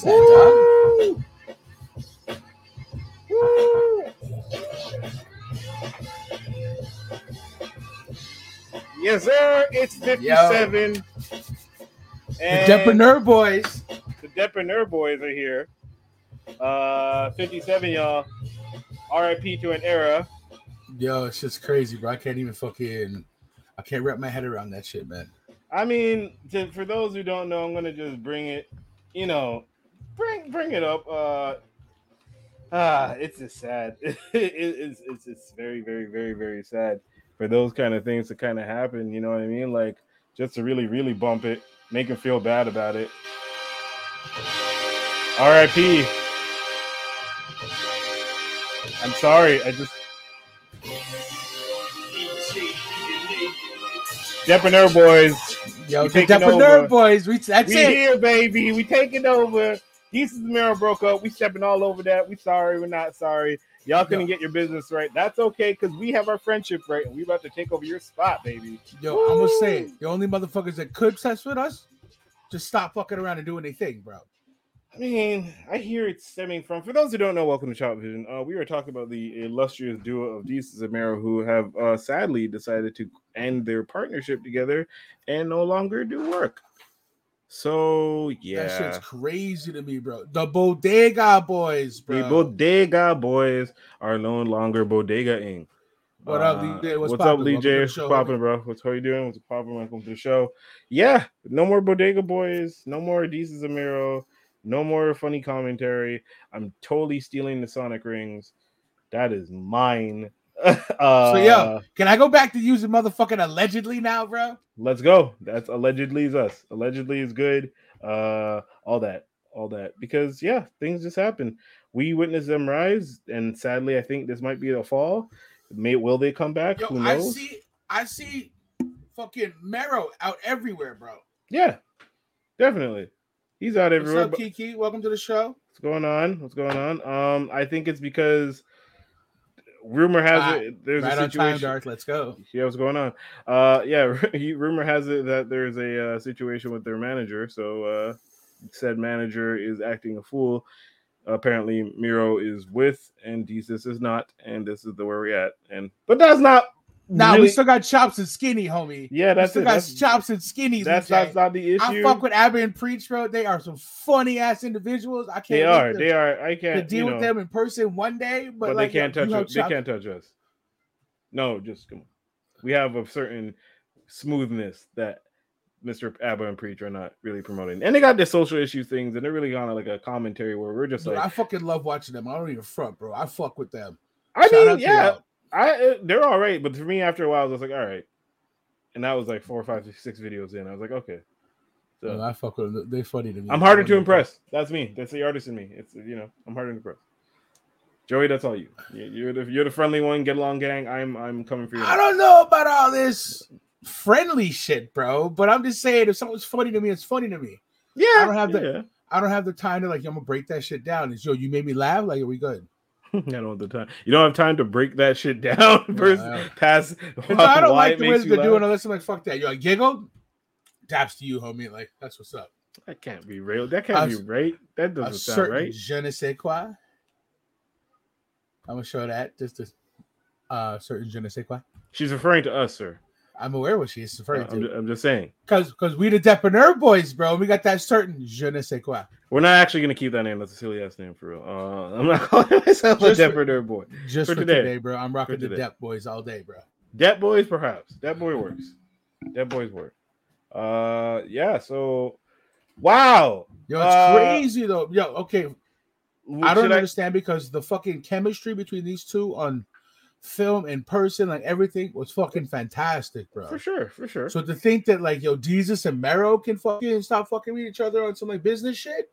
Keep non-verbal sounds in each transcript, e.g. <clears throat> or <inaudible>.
Is that, dog? Yes, sir. It's 57. The And Depreneur boys. the Depreneur boys are here. Uh, 57, y'all. RIP to an era. Yo, it's just crazy, bro. I can't even fucking. I can't wrap my head around that shit, man. I mean, to, for those who don't know, I'm gonna just bring it. You know, bring bring it up. Uh, ah, it's just sad. <laughs> it, it's it's it's very very very very sad for those kind of things to kind of happen. You know what I mean? Like just to really really bump it, make him feel bad about it. R.I.P. I'm sorry. I just Depreneur boys. Yo, the Depreneur boys. We that's we it. here, baby. We taking over. Desus Mero broke up. We stepping all over that. We sorry. We're not sorry. Y'all couldn't get your business right. That's okay because we have our friendship right, and we about to take over your spot, baby. Yo, I'm gonna say it. The only motherfuckers that could test with us, just stop fucking around and doing their thing, bro. I mean, I hear it stemming from. For those who don't know, welcome to Chop Vision. Uh, we were talking about the illustrious duo of Desus and Mero who have uh, sadly decided to end their partnership together and no longer do work. So yeah, That shit's crazy to me, bro. The Bodega boys, bro. The Bodega boys are no longer Bodega-ing. What up, Uh, Lee J? What's up, poppin'? Lee Welcome to J? the What's popping, bro? What's how you doing? What's popping? Welcome to the show. Yeah, no more Bodega boys. No more Adidas Zamiro. No more funny commentary. I'm totally stealing the Sonic rings. That is mine. <laughs> uh, So yeah, can I go back to using motherfucking allegedly now, bro? let's go. That's allegedly is us. Allegedly is good. Uh, all that, all that. Because yeah, things just happen. We witnessed them rise, and sadly, I think this might be the fall. May will they come back? Yo, Who I see, I see, fucking Mero out everywhere, bro. Yeah, definitely. He's out What's everywhere. up, Kiki? Welcome to the show. What's going on? What's going on? Um, I think it's because rumor has Ah, it there's right a on time, situation. Darth. Let's go. <laughs> Yeah, what's going on? Uh, yeah, <laughs> rumor has it that there's a uh, situation with their manager. So uh, said manager is acting a fool. Apparently, Mero is with, and Jesus is not, and this is the where we're at. And but that's not. Now really- we still got chops and skinny, homie. yeah, we that's still it. got That's, chops and skinny. that's, that's not the issue. I fuck with Aba and Preach, bro. They are some funny ass individuals. I can't they are. They are. I can't deal with know, them in person one day, but, but, like, they can't yo, touch us. They can't touch us. No, just come on. We have a certain smoothness that Mr. Aba and Preach are not really promoting, and they got their social issue things, and they're really kind of like a commentary where we're just Dude, like, I fucking love watching them. I don't even front, bro. I fuck with them. I Shout mean, yeah. I they're all right, but for me, after a while, I was like, all right, and that was like four, five, six videos in. I was like, okay. So Yo, I fuck with them. They funny to me. I'm harder to impress. That's me. That's the artist in me. It's you know, I'm harder to impress. Joey, that's all you. You- You're the you're the friendly one. Get along, gang. I'm I'm coming for you. I don't know about all this friendly shit, bro. But I'm just saying, if something's funny to me, it's funny to me. Yeah, I don't have the- yeah. I don't have the time to like, I'm gonna break that shit down. It's yo, you made me laugh. Like, are we good? I don't have the time. You don't have time to break that shit <laughs> down first. And so I don't like the way makes they're doing unless I'm like, fuck that. Yo, I giggle, Taps to you, homie. Like, that's what's up. That can't be real. That can't be right. That doesn't sound certain right. je ne sais quoi. I'm gonna show that just a uh, certain je ne sais quoi. She's referring to us, sir. I'm aware what she's referring I'm, to. ju- I'm just saying. Because because we the Depreneur boys, bro. We got that certain je ne sais quoi. We're not actually gonna keep that name. That's a silly ass name for real. Uh, I'm not <laughs> calling myself a Just for- Depper boy. Just For for, today. today. bro. I'm rocking the today. Dep boys all day, bro. Debt boys, perhaps. Debt boy works. Debt boys work. Uh, yeah. So, wow. Yo, it's Uh, crazy though. Yo, okay. I don't understand because the fucking chemistry between these two on film in person, like everything was fucking fantastic, bro. For sure, for sure. So to think that like yo, Desus and Mero can fucking stop fucking with each other on some like business shit,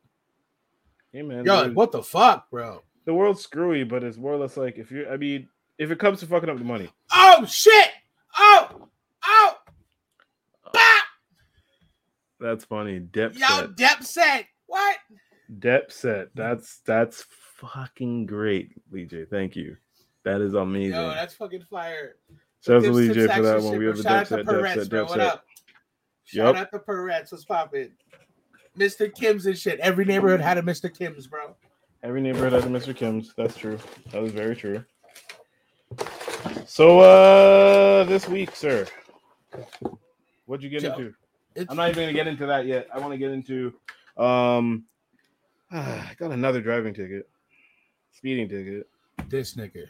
hey man, yo, like, what the fuck, bro? the world's screwy, but it's more or less like if you, I mean, if it comes to fucking up the money, Oh shit! Oh, oh, bah! that's funny. Dep yo, set, Dep said what? Dep set. That's that's fucking great, Lee J. Thank you. That is amazing. Yo, that's fucking fire. Shout out to Tips- Lee tips J for that one. We have a Shout out Dep set, Dep set, bro. Dep What set. up? Shout out to Peretz. What's poppin'? Mr. Kim's and shit. Every neighborhood had a Mr. Kim's, bro. Every neighborhood has a Mr. Kim's. That's true. That was very true. So uh this week, sir, what'd you get Joe, into? I'm not even gonna get into that yet. I want to get into um <sighs> I got another driving ticket. Speeding ticket. this nigga.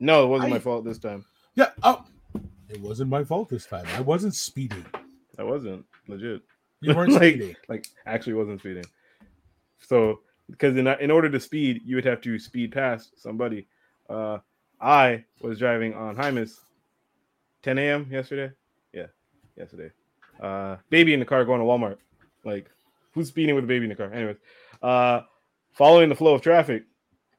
No, it wasn't I- my fault this time. Yeah. Oh, it wasn't my fault this time. I wasn't speeding. I wasn't legit. You weren't <laughs> Like- speeding. Like actually wasn't speeding. So because in in order to speed, you would have to speed past somebody. Uh I was driving on Hymus 10 a.m. yesterday. Yeah, yesterday. Uh baby in the car going to Walmart. Like who's speeding with a baby in the car? Anyways, uh following the flow of traffic.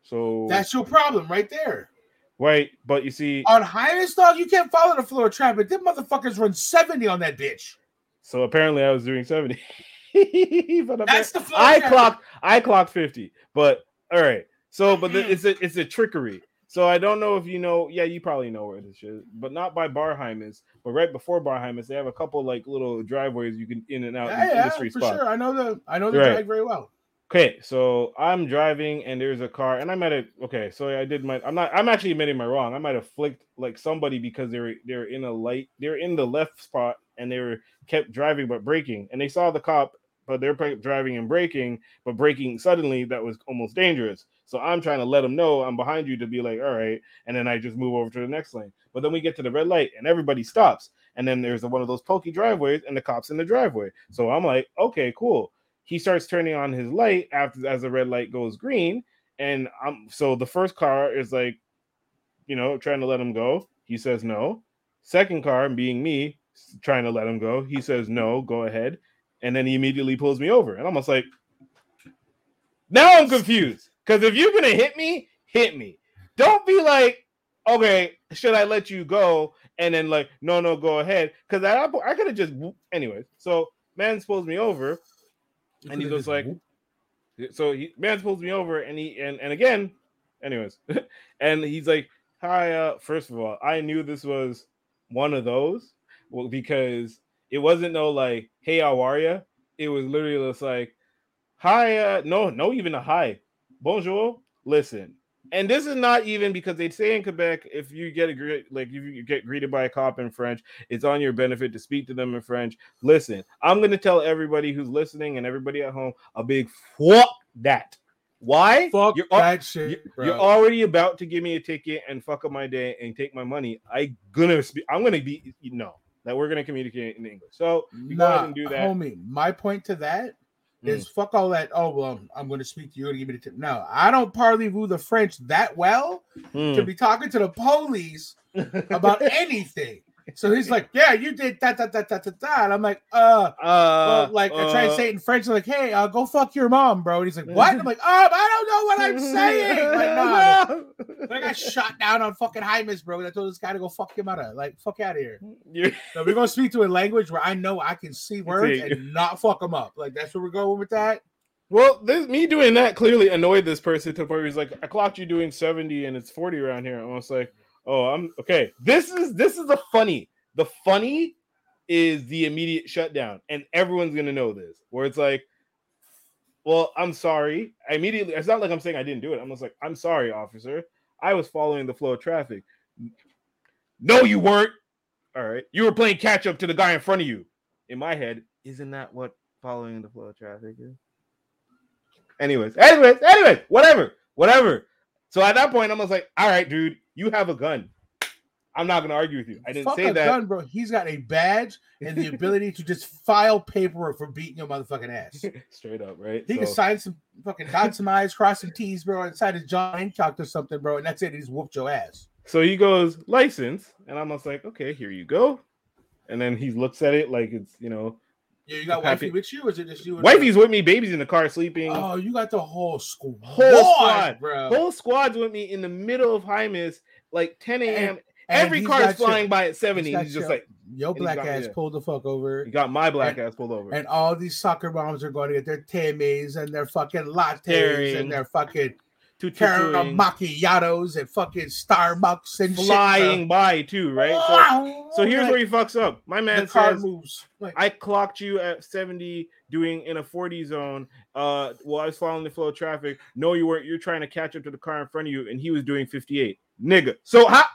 So That's your problem right there. right, but you see, On highest dog, you can't follow the flow of traffic. Them motherfuckers run 70 on that bitch. So apparently I was doing 70. <laughs> but That's the. I clocked I clocked 50. But all right. So but the, <laughs> it's a it's a trickery. So I don't know if you know, yeah, you probably know where this is, but not by Barheimer's, but right before Barheimer's, they have a couple like little driveways you can in and out Yeah, in yeah, industry for spots. sure. I know the I know the Right. drag very well. Okay, so I'm driving and there's a car, and I might have okay, so I did my I'm not I'm actually admitting my wrong. I might have flicked like somebody because they're they're in a light, they're in the left spot and they were kept driving but braking, and they saw the cop, but they're driving and braking, but braking suddenly that was almost dangerous. So I'm trying to let them know I'm behind you to be like, all right, and then I just move over to the next lane. But then we get to the red light and everybody stops, and then there's one of those pokey driveways and the cops in the driveway. So I'm like, okay, cool he starts turning on his light after as the red light goes green. And i'm so the first car is like you know trying to let him go. He says no. Second car being me trying to let him go he says no go ahead. And then he immediately pulls me over. And i'm almost like now i'm confused. Because if you're gonna hit me hit me. Don't be like okay should i let you go? And then like no no go ahead. Because i, I could have just anyways. So man pulls me over and he goes like, so he man pulls me over and he and and again, anyways, <laughs> and he's like, hi. Uh, first of all, I knew this was one of those, well, because it wasn't no like, hey, how are you? It was literally just like, hi. Uh, no, no, even a hi, bonjour. Listen, and this is not even because they say in Quebec, if you get a like if you get greeted by a cop in French, it's on your benefit to speak to them in French. Listen, I'm gonna tell everybody who's listening and everybody at home a big fuck that. Why? Fuck you're, that shit, you- bro. you're already about to give me a ticket and fuck up my day and take my money. I gonna speak. I'm gonna be you no that we're gonna communicate in English. So you go ahead and do that. homie. My point to that Mm. is fuck all that. Oh well, I'm going to speak to you. To give me the tip. No, I don't parlez-vous the French that well Mm. to be talking to the police <laughs> about anything. So he's like, "Yeah, you did that, that, that, that, that, that." And I'm like, "Uh." uh, Well, like I try to uh, say it in French, like, "Hey, uh, go fuck your mom, bro." And he's like, "What?" I'm like, "Oh, I don't know what I'm saying." <laughs> Like, nah, I got shot down on fucking Hymus, bro. And I told this guy to go fuck him out of like, fuck out of here. <laughs> So we're gonna speak to a language where I know I can see words and not fuck them up. Like that's where we're going with that. Well, this me doing that clearly annoyed this person to the point where he's like, I clocked you doing 70 and it's 40 around here. I was like, oh, I'm okay. This is this is the funny. The funny is the immediate shutdown, and everyone's gonna know this. Where it's like, well, I'm sorry. I immediately it's not like I'm saying I didn't do it. I'm just like, I'm sorry, officer. I was following the flow of traffic. No, you weren't. All right. You were playing catch up to the guy in front of you. In my head, isn't that what following the flow of traffic is? Anyways, anyways, anyways, whatever, whatever. So at that point, I was like, all right, dude, you have a gun. I'm not gonna argue with you. I didn't fuck say that. gun, bro. He's got a badge and the ability to just file paperwork for beating your motherfucking ass. <laughs> Straight up, right? He can sign some fucking dot some I's, cross some T's, bro, inside his John Hancock or something, bro, and that's it. He just whooped your ass. So he goes, license. And I'm just like, okay, here you go. And then he looks at it like it's, you know, Yeah, you got wifey with you, or is it just you? wifey's with me, baby's in the car sleeping. Oh, you got the whole squad, Whole squad. bro. Whole squad's with me in the middle of Hymus, like 10 a.m. And Every he's car is got your- flying by at 70. got He's just your- like, Yo, black got- ass yeah. pulled the fuck over. he got my black And- ass pulled over. And all these soccer moms are going to get their Timmys and their fucking lattes Tearing. and their fucking caramel macchiatos at fucking Starbucks and flying shit, by too, right? So, so here's Like, where he fucks up. My man says, moves. Like, I clocked you at 70 doing in a 40 zone. Uh, while I was following the flow of traffic. No, you weren't. You're trying to catch up to the car in front of you, and he was doing 58. Nigga. So how?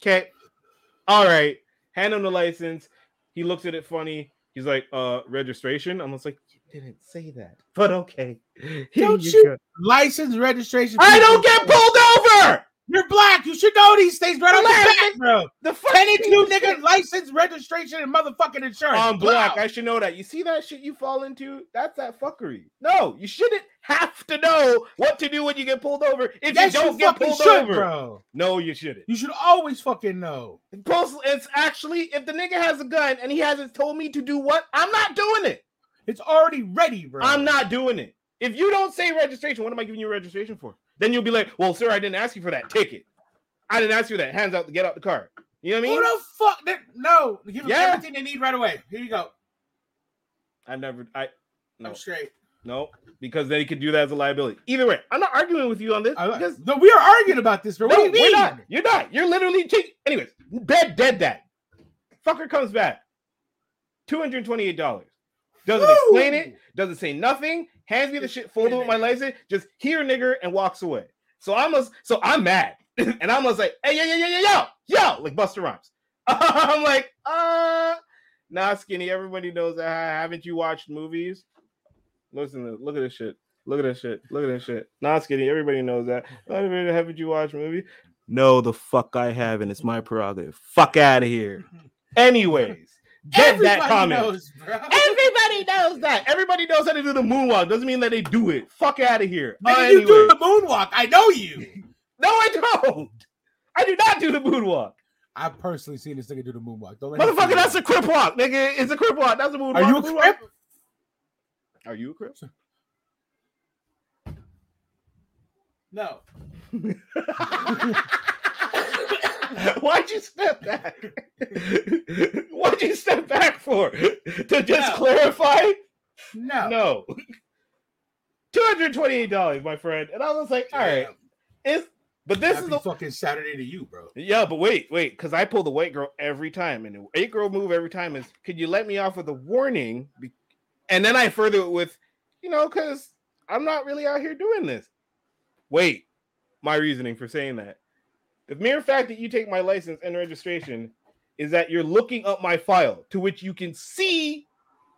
Okay. All right. Hand him the license. He looks at it funny. He's like, uh, registration. I'm just like, didn't say that, but okay. <laughs> Here Don't you you- license registration. I don't get pulled over. You're black. You should know these things right off Black. the bat, bro. The fuck. Penny two nigga license registration and motherfucking insurance. I'm black. Wow. I should know that. You see that shit you fall into? That's that fuckery. No, you shouldn't have to know what to do when you get pulled over if Yes, you you don't get pulled should, over. bro. No, you shouldn't. You should always fucking know. It's actually if the nigga has a gun and he hasn't told me to do what, I'm not doing it. It's already ready, bro. I'm not doing it. If you don't say registration, what am I giving you registration for? Then you'll be like, well, sir, I didn't ask you for that ticket. I didn't ask you that. Hands out to get out the car. You know what I mean? Who the fuck? They, no, give them yeah. everything they need right away. Here you go. I never. I. No. I'm straight. No, because they could do that as a liability. Either way, I'm not arguing with you on this. Because, no, we are arguing about this, bro. No, what do you mean? Not. You're not. You're literally cheating. Anyways, dead, dead, that. Fucker comes back. $228. Doesn't Woo! explain it. Doesn't say nothing. Hands me the shit folded with my legs in. Just here, nigger, and walks away. So I'm a, so I'm mad, <laughs> and I'm like, hey, yo, yo, yo, yo, yo, yo, like Busta Rhymes. <laughs> I'm like, uh, not skinny. Everybody knows that. Haven't you watched movies? Listen, to, look at this shit. Look at this shit. Look at this shit. Not skinny. Everybody knows that. Haven't you watched movies? No, the fuck I haven't. It's my prerogative. Fuck out of here. <laughs> Anyways get that Everybody comment. knows, bro. Everybody knows that. Everybody knows how to do the moonwalk. Doesn't mean that they do it. Fuck out of here. Uh, you do the moonwalk. I know you. <laughs> No, I don't. I do not do the moonwalk. I've personally seen this nigga do the moonwalk. Don't let Motherfucker, that's a crip walk, nigga. It's a crip walk. That's a moonwalk. Are you a crip? Are you a crip? No. <laughs> <laughs> Why'd you step back? <laughs> Why'd you step back for? To just No. clarify? No. No. <laughs> $228, my friend. And I was like, all right. It's but this Happy is a fucking Saturday to you, bro. Yeah, but wait, wait, because I pull the white girl every time, and the eight girl move every time is could you let me off with a warning? And then I further it with, you know, because I'm not really out here doing this. Wait, my reasoning for saying that. The mere fact that you take my license and registration is that you're looking up my file to which you can see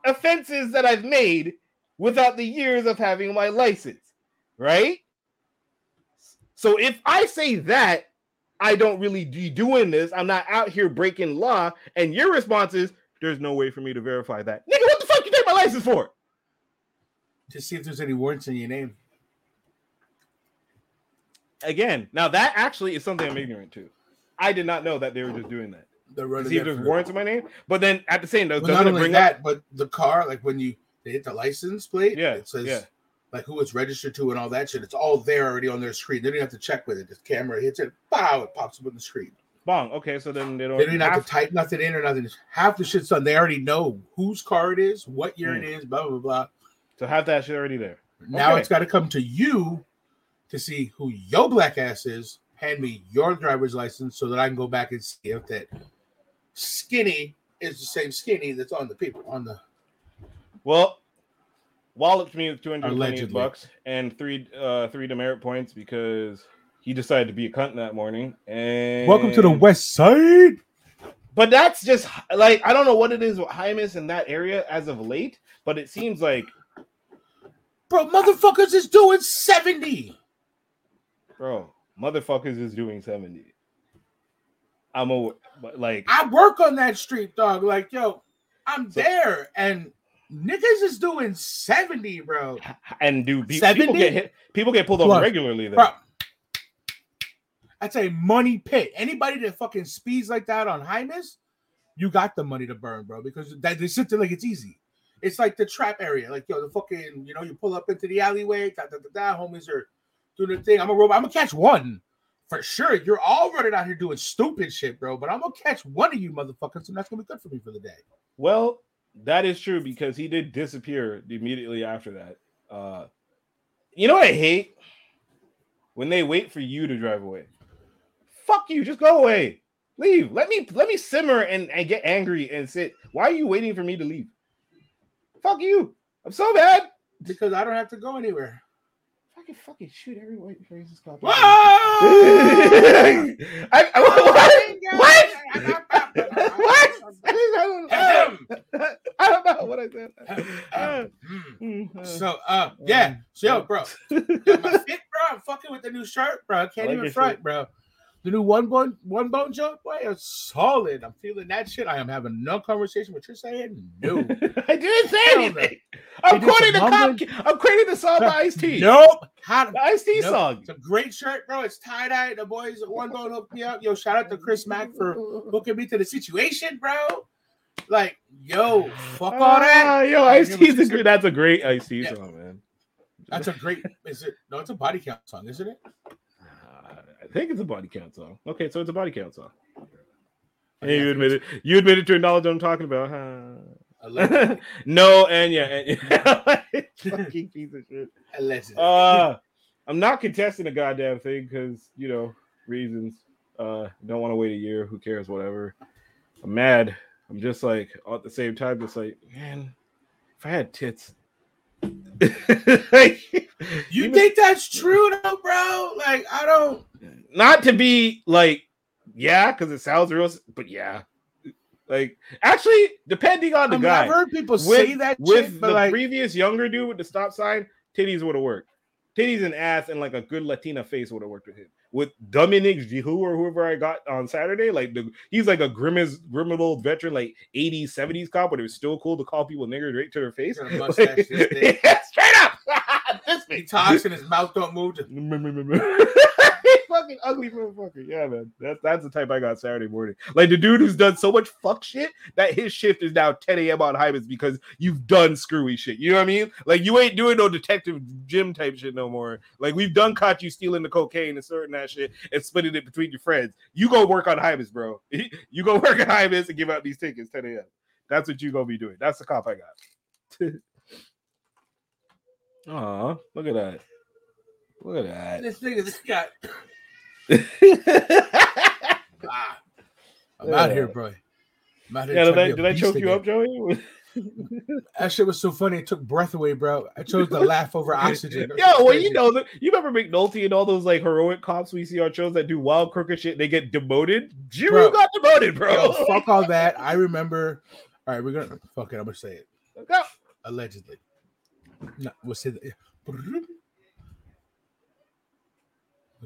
offenses that I've made without the years of having my license, right? So if I say that, I don't really be doing this. I'm not out here breaking law. And your response is, there's no way for me to verify that. Nigga, what the fuck you take my license for? To see if there's any warrants in your name. Again, now that actually is something I'm ignorant to. I did not know that they were just doing that. Running see if there's warrants in my name. But then at the same time, Well, doesn't only bring up that, but the car, like when you they hit the license plate, Yeah, it says yeah. like who it's registered to and all that shit. It's all there already on their screen. They don't have to check with it. The camera hits it, pow, it pops up on the screen. bong? Okay, so then they don't, They don't have have to type nothing in or nothing. Half the shit's done. They already know whose car it is, what year Hmm. it is, blah blah blah. So have that shit already there. Now Okay. it's got to come to you to see who your black ass is. Hand me your driver's license so that I can go back and see if that skinny is the same skinny that's on the paper on the. Well, walloped me with 228 Allegedly. bucks and three uh three demerit points because he decided to be a cunt that morning. And Welcome to the West Side. But that's just like I don't know what it is with Hymus in that area as of late, but it seems like Bro, motherfuckers is doing 70. Bro, motherfuckers is doing 70. I'm a but like I work on that street, dog. Like, yo, I'm So- there, and niggas is doing 70, bro. and do 70? people get hit people get pulled over regularly though. Bro, that's a money pit. Anybody that fucking speeds like that on Hymus, you got the money to burn, bro, because that, they sit there like it's easy. It's like the trap area. Like, yo, the fucking, you know, you pull up into the alleyway, da, da, da, da, homies are doing the thing. I'm a robot. I'm gonna catch one for sure. You're all running out here doing stupid shit, bro, but I'm gonna catch one of you motherfuckers, and that's gonna be good for me for the day. Well, that is true because he did disappear immediately after that. Uh You know what I hate? When they wait for you to drive away. Fuck you, just go away. Leave. Let me let me simmer and, and get angry and sit. Why are you waiting for me to leave? Fuck you. I'm so bad. Because I don't have to go anywhere. Fucking fucking shoot every white racist cop. Whoa! <laughs> I, I, what? What? what? <laughs> <laughs> I don't know what I said. Hmm. so uh yeah, so yo, bro. Yo, my fit, bro. I'm fucking with the new shirt, bro. I can't like even front, shirt. bro. The new one bone one bone joke, boy, is solid. I'm feeling that shit. I am having no conversation with you saying no. <laughs> I didn't say anything. I'm quoting the cop. I'm quoting the song by Ice T. Nope. How Ice T Nope. song. It's a great shirt, bro. It's tie dye. The boys at One Bone hooked me up. Yo, shout out to Chris Mack for hooking me to the situation, bro. Like, yo, fuck all that. Ah, yo, Ice T's a great. That's a great Ice T Yeah. song, man. That's a great. Is it? No, it's a body count song, isn't it? I think it's a body count song. Okay, so it's a body count song. I Hey, you think admitted you admitted to knowledge what I'm talking about, huh? Allegedly. <laughs> no, and yeah, and <laughs> fucking piece of shit. Allegedly. Uh, I'm not contesting a goddamn thing because you know reasons. Uh, don't want to wait a year. Who cares? Whatever. I'm mad. I'm just like at the same time, just like man, if I had tits. <laughs> You think that's true, though, bro? Like, I don't. not to be like, yeah, because it sounds real, but yeah. Like, actually, depending on the I mean, guy, I've heard people with, say that with shit, the but like, previous younger dude with the stop sign, titties would have worked. Titties and ass and like a good Latina face would have worked with him. With Dominic Jihu or whoever I got on Saturday, like the he's like a grimace, grim old veteran, like 80s, 70s cop, but it was still cool to call people niggers right to their face. Mustache <laughs> <laughs> yeah, straight up. <laughs> this he talks and his mouth don't move. to- fucking ugly motherfucker. Yeah, man. That's that's the type I got Saturday morning. Like the dude who's done so much fuck shit that his shift is now 10 a.m. on Hymus because you've done screwy shit. You know what I mean? Like you ain't doing no detective gym type shit no more. Like we've done caught you stealing the cocaine and sorting that shit and splitting it between your friends. You go work on Hymus, bro. <laughs> You go work on Hymus and give out these tickets 10 a.m. That's what you gonna be doing. That's the cop I got. <laughs> Aw, look at that. Look at that. This nigga, this guy. Ah, <laughs> I'm out here, bro. I'm out here yeah, did I, did a I beast choke you up, Joey? <laughs> That shit was so funny. It took breath away, bro. I chose to laugh over <laughs> oxygen. Yo, well, you know, the, you remember McNulty and all those like heroic cops we see on shows that do wild crooked shit. They get demoted. Jiru Bro. got demoted, bro. Yo, fuck all that. I remember. All right, we're gonna fuck it. I'm gonna say it. Allegedly. No, we'll say that.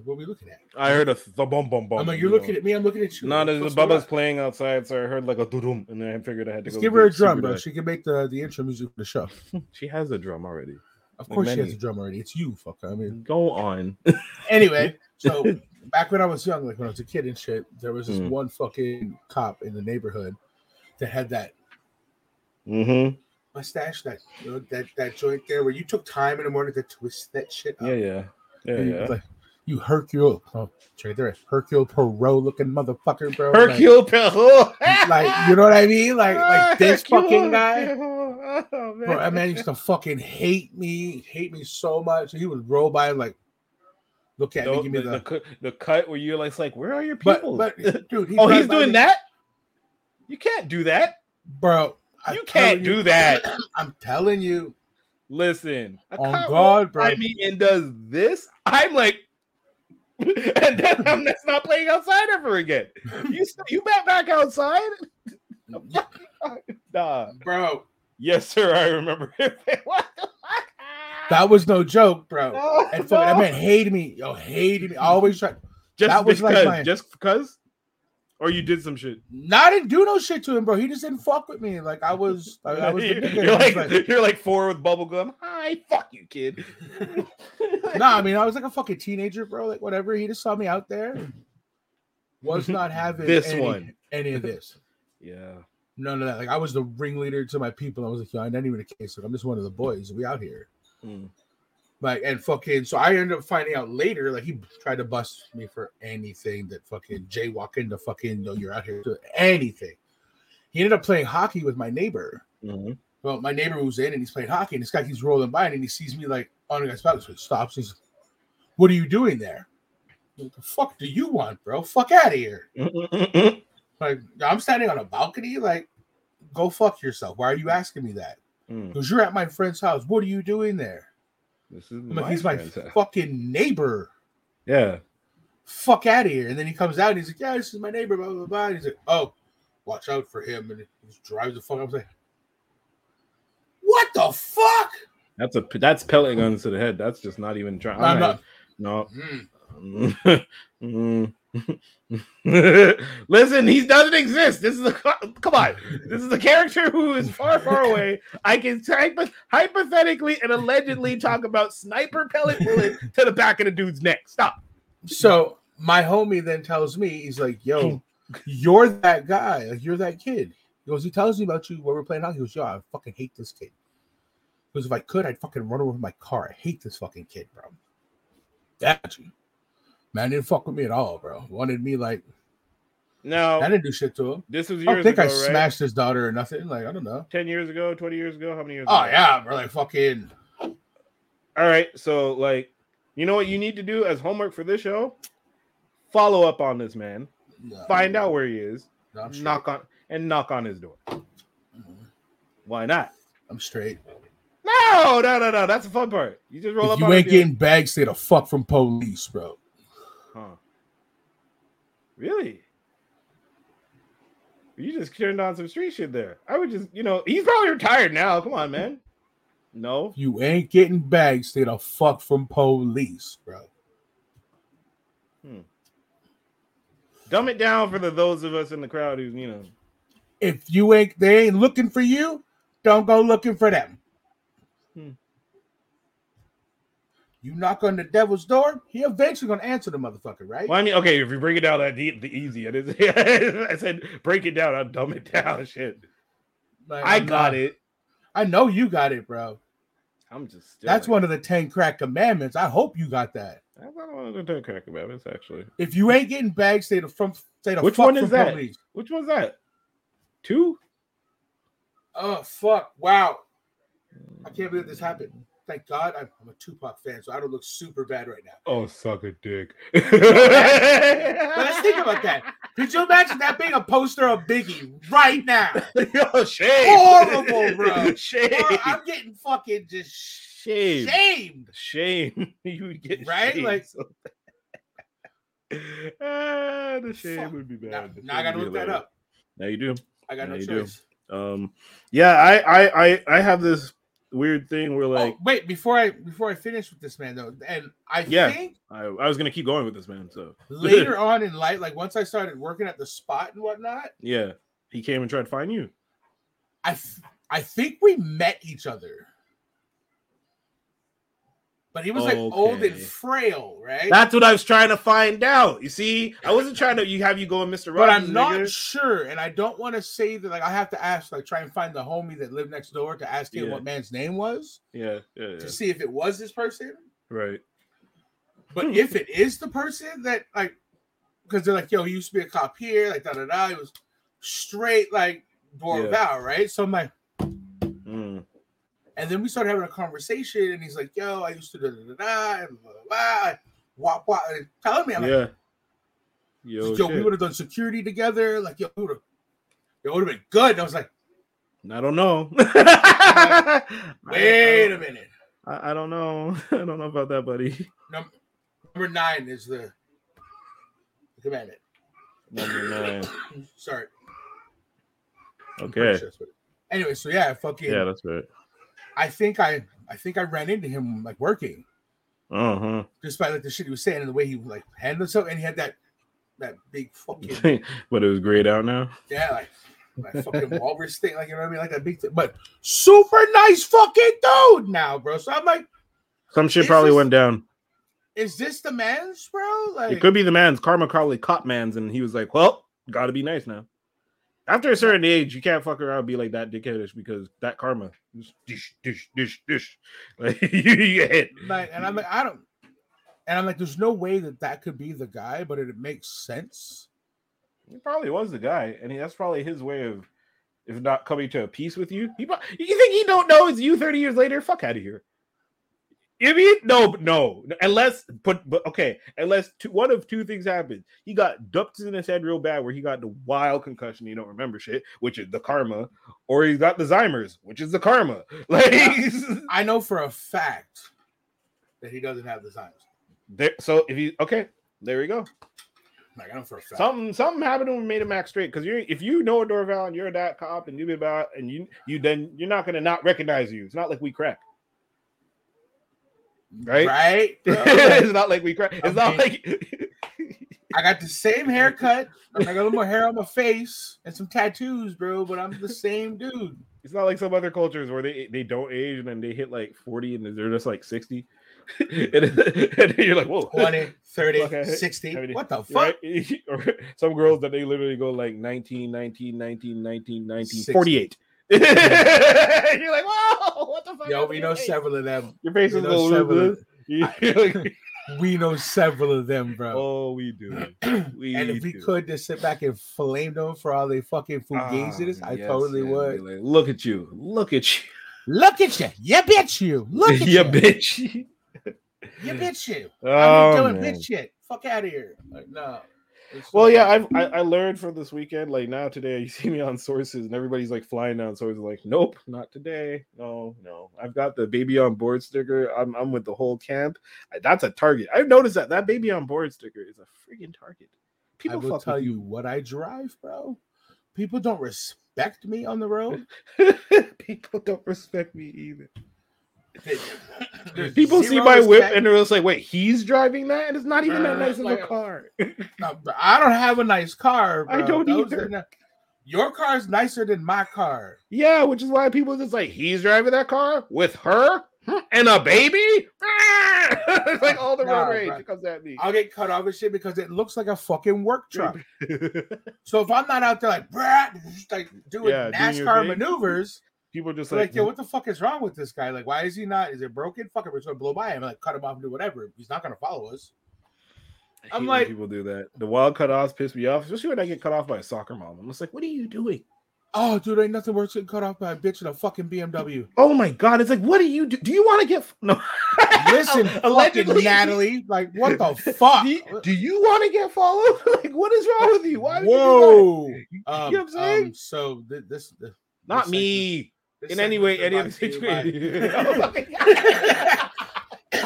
What are we looking at? I heard a th- the bum bum bum. I'm like, you're looking at me. I'm looking at you. No, What the, the the fuck's going Bubba's playing outside, so I heard like a dudum, and then I figured I had to Let's go. give her a drum, bro. dry. She can make the the intro music for the show. <laughs> She has a drum already. Of Like course, she has a drum already. It's you, fucker. I mean, Go on. <laughs> anyway. So <laughs> back when I was young, like when I was a kid and shit, there was this Mm. one fucking cop in the neighborhood that had that Mm-hmm. mustache, that you know, that that joint there where you took time in the morning to twist that shit. Up. Yeah, yeah, yeah, yeah. Like, you Hercule, oh, right there, Hercule Poirot looking motherfucker, bro. Like- Hercule Poirot. like, you know what I mean? Like, like <laughs> this Hercule fucking guy. Oh, man. Bro, that man used to fucking hate me, hate me so much. He would roll by and like look at me, give me the, the, the, the cut where you're like, like, where are your people? but dude, <laughs> he oh, he's doing me- that. You can't do that. bro. I'm You can't telling do that. <clears throat> I'm telling you, Listen, On God, bro. me and does this. I'm like, <laughs> and then I'm that's not playing outside ever again. You s- you bet back outside? <laughs> Nah. bro. Yes, sir. I remember. <laughs> what the fuck? That was no joke, bro. No, And fuck, that man hated me. Yo, hated me. Always tried. just that was because, like my- just because, or you did some shit. No, I didn't do no shit to him, bro. He just didn't fuck with me. Like I was, I, I was. <laughs> you're, I like, you're like four with bubble gum. Hi, fuck you, kid. <laughs> no, I mean, I was like a fucking teenager, bro. Like whatever. He just saw me out there. Was <laughs> not having This any, one. any of this. Yeah. None of that. Like I was the ringleader to my people. I was like, yo, I'm not even a case. Like I'm just one of the boys. We out here. Mm. Like and fucking. So I ended up finding out later. Like he tried to bust me for anything that fucking jaywalking the fucking. No, you're out here to anything. He ended up playing hockey with my neighbor. Mhm. Well, my neighbor was in and he's playing hockey, and this guy keeps rolling by and he sees me like on guy's back. So he stops. He's, what are you doing there? What the fuck do you want, bro? Fuck out of here. <laughs> Like, I'm standing on a balcony. Like, go fuck yourself. Why are you asking me that? Mm, Because you're at my friend's house. What are you doing there? This is I'm he's my house. <laughs> fucking neighbor. yeah. Fuck out of here. And then he comes out and he's like, yeah, this is my neighbor, blah, blah, blah. And he's like, oh, watch out for him. And he just drives the fuck. Was like, what the fuck? That's a that's pellet guns to the head. That's just not even trying. I'm not. No. Hmm. <laughs> Mm. <laughs> Listen, he doesn't exist. This is a come on. This is a character who is far, far <laughs> away. I can hypo- hypothetically and allegedly talk about sniper pellet bullet to the back of the dude's neck. Stop. So my homie then tells me, he's like, yo, you're that guy. Like, you're that kid. He goes, he tells me about you when we're playing hockey. He goes, yo, I fucking hate this kid. He goes, if I could, I'd fucking run over my car. I hate this fucking kid, bro. You. Man didn't fuck with me at all, bro. Wanted me like no, I didn't do shit to him. this was I don't think ago, I right? smashed his daughter or nothing. Like, I don't know. 10 years ago, 20 years ago, how many years Oh ago? yeah, bro. Like fucking All right, so like, you know what you need to do as homework for this show? Follow up on this man, no, find out where he is, no, knock on and knock on his door. Mhm. Why not? I'm straight. No, no, no, no. That's the fun part. You just roll If up. you ain't getting bags, stay the fuck from police, bro. Really? You just turned on some street shit there. I would just, you know, he's probably retired now. Come on, man. No, you ain't getting bags, stay the fuck from police, bro. Hmm. dumb it down for the those of us in the crowd who, you know, If you ain't they ain't looking for you, don't go looking for them. Hmm. You knock on the devil's door, he eventually gonna answer the motherfucker, right? Well, I mean, okay, if you break it down that the, the easy, I, didn't, <laughs> I said break it down. I'll dumb it down. <laughs> Shit, Like, I I'm got not- it. I know you got it, bro. I'm just still That's like- one of the ten crack commandments. I hope you got that. That's not one of the ten crack commandments, actually. If you ain't getting bags, stay the from stay the Which fuck one is that? police. Which one's that? Two? Oh fuck! Wow, I can't believe this happened. Thank God I'm, I'm a Tupac fan, so I don't look super bad right now. Oh, suck a dick. <laughs> But let's think about that. Could you imagine that being a poster of Biggie right now? <laughs> Yo, shame. Horrible, bro. <laughs> Shame. Bro, I'm getting fucking just Shame. shamed. Shame. you would get Right? shamed Like- so ah, the shame Fuck. would be Now, bad. The now I gotta look that up. Now you do. I got Yeah, no you do. choice. Um, yeah, I, I, I, I have this weird thing where oh, like oh, wait, before I before I finish with this man though, and I Yeah. think I, I was gonna keep going with this man. So later <laughs> on in life, like once I started working at the spot and whatnot, yeah, he came and tried to find you. I I think we met each other. But he was like old and frail, right? That's what I was trying to find out. You see, I wasn't trying to you have you going, Mr. but I'm not nigga. sure, and I don't want to say that. Like I have to ask, like try and find the homie that lived next door to ask him Yeah. what man's name was Yeah, yeah, yeah. to see if it was this person. right. But if it is the person that like, because they're like, yo, he used to be a cop here, like da da da. He was straight like Dorval, right? So I'm like. And then we started having a conversation, and he's like, yo, I used to da da da da, and blah blah blah. And telling me, I'm like, Yeah. Yo, yo, we would have done security together. Like, yo, it would have, it would have been good. And I was like, I don't know. <laughs> <laughs> wait a minute. I, I don't know. <laughs> I don't know about that, buddy. Number nine is the, the commandment. Number nine. <coughs> Sorry. Okay. sure that's what it- Anyway, so yeah, fucking. Yeah, that's right. I think I, I think I ran into him like working, Uh huh. just by like the shit he was saying and the way he like handled himself, and he had that, that big fucking <laughs> but it was grayed out now. yeah, like. Like fucking walrus thing, like you know what I mean, like that big thing, but super nice fucking dude now, bro. So I'm like, Some shit probably this- went down. is this the man's, bro? Like, It could be the man's karma probably caught man's, and he was like, "Well, gotta be nice now." After a certain age, you can't fuck around and be like that dickheadish because that karma, just dish, dish, dish, dish, <laughs> like <laughs> you get hit. like, and I'm like, I don't, and I'm like, there's no way that that could be the guy, but it, makes sense. He probably was the guy, and he, that's probably his way of, if not coming to a peace with you. He, you think he don't know it's you thirty years later? Fuck out of here. You mean no, no, unless but but okay, unless two, one of two things happened. He got dumped in his head real bad, where he got the wild concussion. You don't remember shit, which is the karma, or he got the Zymers, which is the karma. <laughs> Like <laughs> I know for a fact that he doesn't have the signs. there, so if you okay, there we go. Like I know for a fact. Something something happened to him made him act straight. Because you're if you know a Dorval and you're that cop and you be about and you you then you're not gonna not recognize you. It's not like we crack. Right? Right. <laughs> it's not like we crack. It's not like I got the same haircut. I got a little more hair on my face and some tattoos, bro. But I'm the same dude. it's not like some other cultures where they they don't age and then they hit like 40 and they're just like 60. <laughs> and, then, and then you're like, whoa. 20, 30, Okay. 60. How many- What the fuck? Right? <laughs> some girls that they literally go like 19, 19, 19, 19, 19, Sixty. 48. <laughs> you're like, whoa, what the fuck? Yo, we know face?" several of them. Your face we is a little several of- <laughs> You're <laughs> We know several of them, bro. oh, we do. <clears throat> We and if we do. could just sit back and flame them for all they fucking fugaziness, Ah, I yes, totally yeah, would. like, Look at you. Look at you. Look at you. You bitch you. Look at yeah, you. bitch. You bitch you. Oh, I'm doing man. bitch shit. Fuck out of here. Like, no. Well, yeah, I've, I I learned from this weekend. Like now today, you <laughs> see me on sources, and everybody's like flying down sources. Like, nope, not today. No, no. I've got the baby on board sticker. I'm I'm with the whole camp. I- That's a target. I've noticed that that baby on board sticker is a freaking target. I People will tell you what I drive, bro. People don't respect me on the road. <laughs> People don't respect me either. People see my whip and they're just like, "Wait, he's driving that, and it's not even that nice of like- a car." <laughs> No, bro, I don't have a nice car. I bro. don't Those either. not- your car's nicer than my car. Yeah, which is why people just like he's driving that car with her and a baby. <laughs> It's like all the Nah, road rage bro. comes at me. I'll get cut off and shit because it looks like a fucking work <laughs> truck. So if I'm not out there like, just like doing Yeah, NASCAR thing. maneuvers, people just like, like, yo, what the fuck is wrong with this guy? Like, why is he not? Is it broken? Fuck it, we're just gonna blow by him, like cut him off and do whatever. He's not gonna follow us. I I'm hate when like- people do that. The wild cutoffs piss me off, especially when I get cut off by a soccer mom. I'm just like, what are you doing? Oh, dude, ain't nothing worse than cut off by a bitch in a fucking BMW. Oh my god! It's like, what do you do? Do you want to get no? <laughs> Listen, <laughs> allegedly, Natalie, like, what the fuck? <laughs> Do you, do you want to get followed? like, what is wrong with you? Why? would you do that? Whoa. You Um, know what I'm saying? um, so th- this, this Not this me. segment- this In any way, any other brought to you by- situation. <laughs> Oh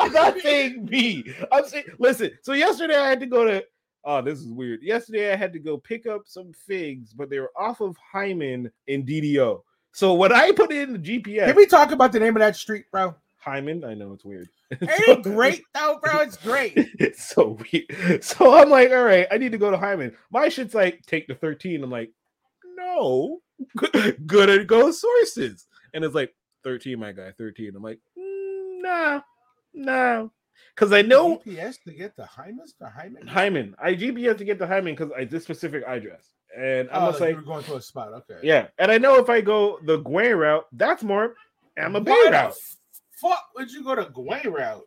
I'm <laughs> not saying me. I'm saying listen. So yesterday I had to go to. Oh, this is weird. Yesterday I had to go pick up some figs, but they were off of Hyman in DDO. So when I put in the GPS, Can we talk about the name of that street, bro? Hyman, I know it's weird. <laughs> Ain't it great though, bro? It's great. it's so weird. So I'm like, all right, I need to go to Hyman. My shit's like, take the 13. I'm like, no, <laughs> gonna go sources. And it's like 13, my guy, 13. I'm like, "Mm, nah, nah. Because I know GPS to get the Hymas, the Hyman. Hyman. I GPS to get to Hyman because I this specific address. And I'm Oh, like were going to a spot. Okay. yeah. And I know if I go the Gouin route, that's more Amma Bay Why the route. fuck would you go to Gway route?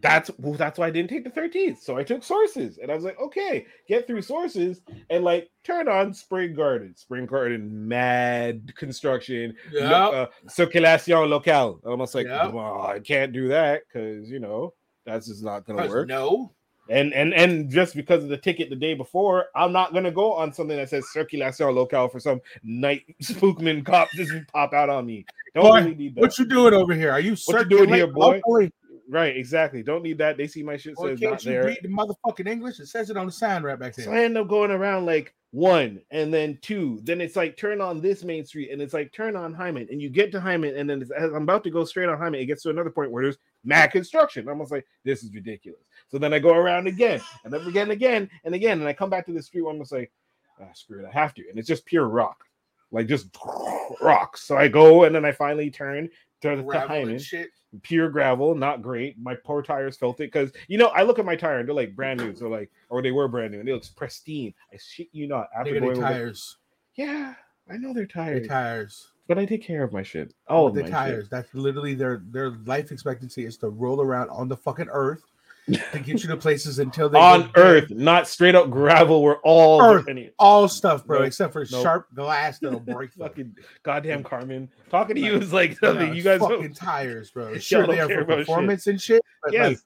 That's well, that's why I didn't take the 13th. So I took sources and I was like, okay, get through sources and like turn on Spring Garden. Spring Garden, mad construction, lo- uh, circulation locale. I'm almost like, Yep. well, I can't do that because you know that's just not gonna work. no. And and and just because of the ticket the day before, I'm not gonna go on something that says circulation locale for some night <laughs> spookman cop just pop out on me. Don't Boy, really need that. What you doing over here? Are you What you doing here, circulating boy? locally? Right, exactly. Don't need that. They see my shit Or says can't not you there. read the motherfucking English? It says it on the sign right back there. So. I end up going around like one and then two. Then it's like turn on this main street and it's like turn on Hyman. And you get to Hyman and then it's, as I'm about to go straight on Hyman, it gets to another point where there's mad construction. I'm almost like, this is ridiculous. So then I go around again and then again, again and again. And I come back to the street where I'm just like, ah, screw it, I have to. And it's just pure rock, like just <laughs> rocks. So I go and then I finally turn to, to Gravel Hyman shit. pure gravel, not great. My poor tires felt it because you know I look at my tire and they're like brand new, so like or they were brand new and it looks pristine. I shit you not. After going over- tires. yeah, I know they're They tired, tires. but I take care of my shit. Oh, the tires. shit. That's literally their their life expectancy is to roll around on the fucking earth to get you to places until they on go Earth, not straight up gravel We're all Earth. all stuff, bro, Nope. except for Nope. sharp glass that'll <laughs> break fucking goddamn Carmen. Talking to you is like Nah, something you guys fucking tires, bro. <laughs> Sure, they are for about shit. performance and shit. But Yes. like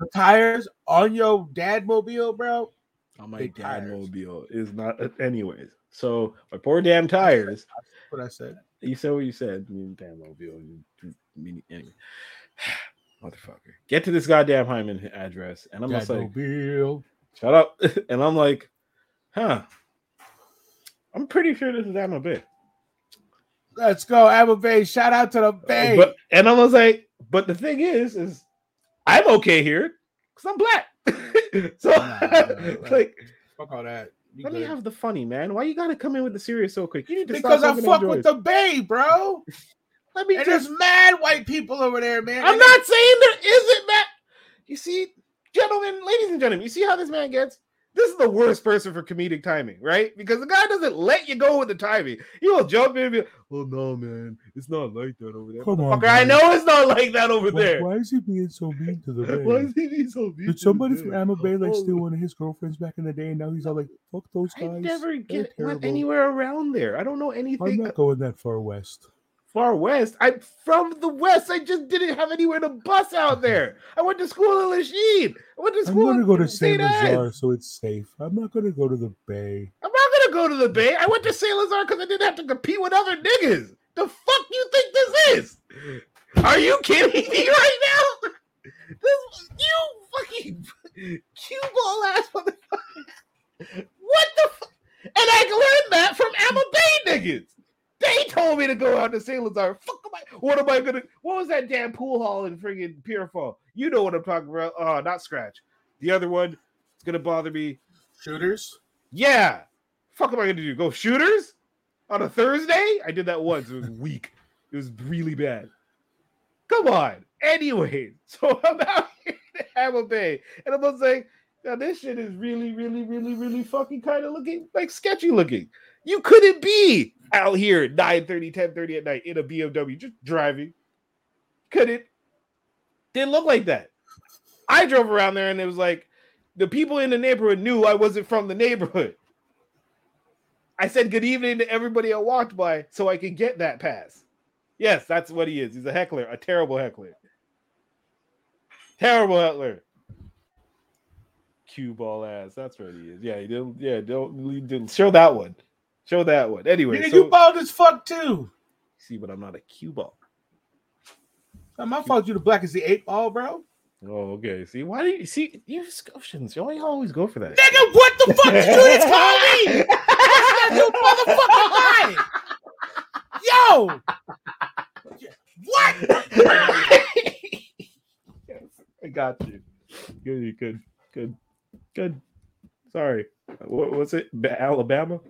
the tires on your dad mobile, bro. On my Big dad mobile is not. Uh, anyways, so my poor damn tires. What I said. You said what you said. I mean, damn mobile. you- you- Anyway, <sighs> <sighs> motherfucker. Get to this goddamn Hymus address, and I'm just like, mobile. shut up. <laughs> and I'm like, huh. I'm pretty sure this is Ammo Bay. Let's go, Abba Bay. Shout out to the uh, Bay. But and I was like, but the thing is, is I'm okay here because I'm black. <laughs> so nah. <laughs> like, Fuck all that. You let me have the funny, man. Why you gotta come in with the serious so quick? You need to because I fuck with the Bay, bro. Let me And just. there's mad white people over there, man. I'm And not saying there isn't, Matt. You see, gentlemen, ladies and gentlemen, you see how this man gets? This is the worst person for comedic timing, right? Because the guy doesn't let you go with the timing. He will jump in and be like, oh no, man, it's not like that over there. Come on, Motherfucker, I know it's not like that over there. Why is he being so mean to the <laughs> man? Why is he being so mean Did to somebody the from man? Amma Bay like steal one of his girlfriends back in the day, and now he's all like, "Fuck those guys." I guys." never get went anywhere around there. I don't know anything. I'm not going that far west. Far west. I'm from the west. I just didn't have anywhere to bus out there. I went to school in Lachine. I went to school. I'm gonna go to St. Saint Lazare, so it's safe. I'm not gonna go to the Bay. I'm not gonna go to the Bay. I went to St. Lazare because I didn't have to compete with other niggas. The fuck you think this is? Are you kidding me right now? This you fucking cue ball ass motherfucker. What the fuck? And I learned that from Amma Bay niggas. They told me to go out to St. Lazare. Fuck am I? What am I gonna? What was that damn pool hall in friggin' Pierrefonds? You know what I'm talking about? Oh, not Scratch. The other one. It's gonna bother me. Shooters. Yeah. Fuck am I gonna do? Go shooters on a Thursday? I did that once. It was <laughs> weak. It was really bad. Come on. Anyway, <laughs> so I'm out here in Hammer Bay, and I'm like, now this shit is really, really, really, really fucking kind of looking like sketchy looking. You couldn't be out here at 9 30, 10 30 at night in a BMW just driving. Couldn't. Didn't look like that. I drove around there and it was like the people in the neighborhood knew I wasn't from the neighborhood. I said good evening to everybody I walked by so I could get that pass. Yes, that's what he is. He's a heckler, a terrible heckler. Terrible heckler. Cue ball ass. That's what he is. Yeah, he didn't. Yeah, don't, don't show that one. Show that one. Anyway, Nigga, so, you bald as fuck too. see, but I'm not a cue ball. Not my fault. You the black as the eight ball, bro. Oh, okay. See, why do you see you Scotians? You always- always go for that. Nigga, what the fuck did you just call me? <laughs> you motherfucking. Yo. What? yes, <laughs> I got you. Good, good, good, good. Sorry. What was it? Alabama?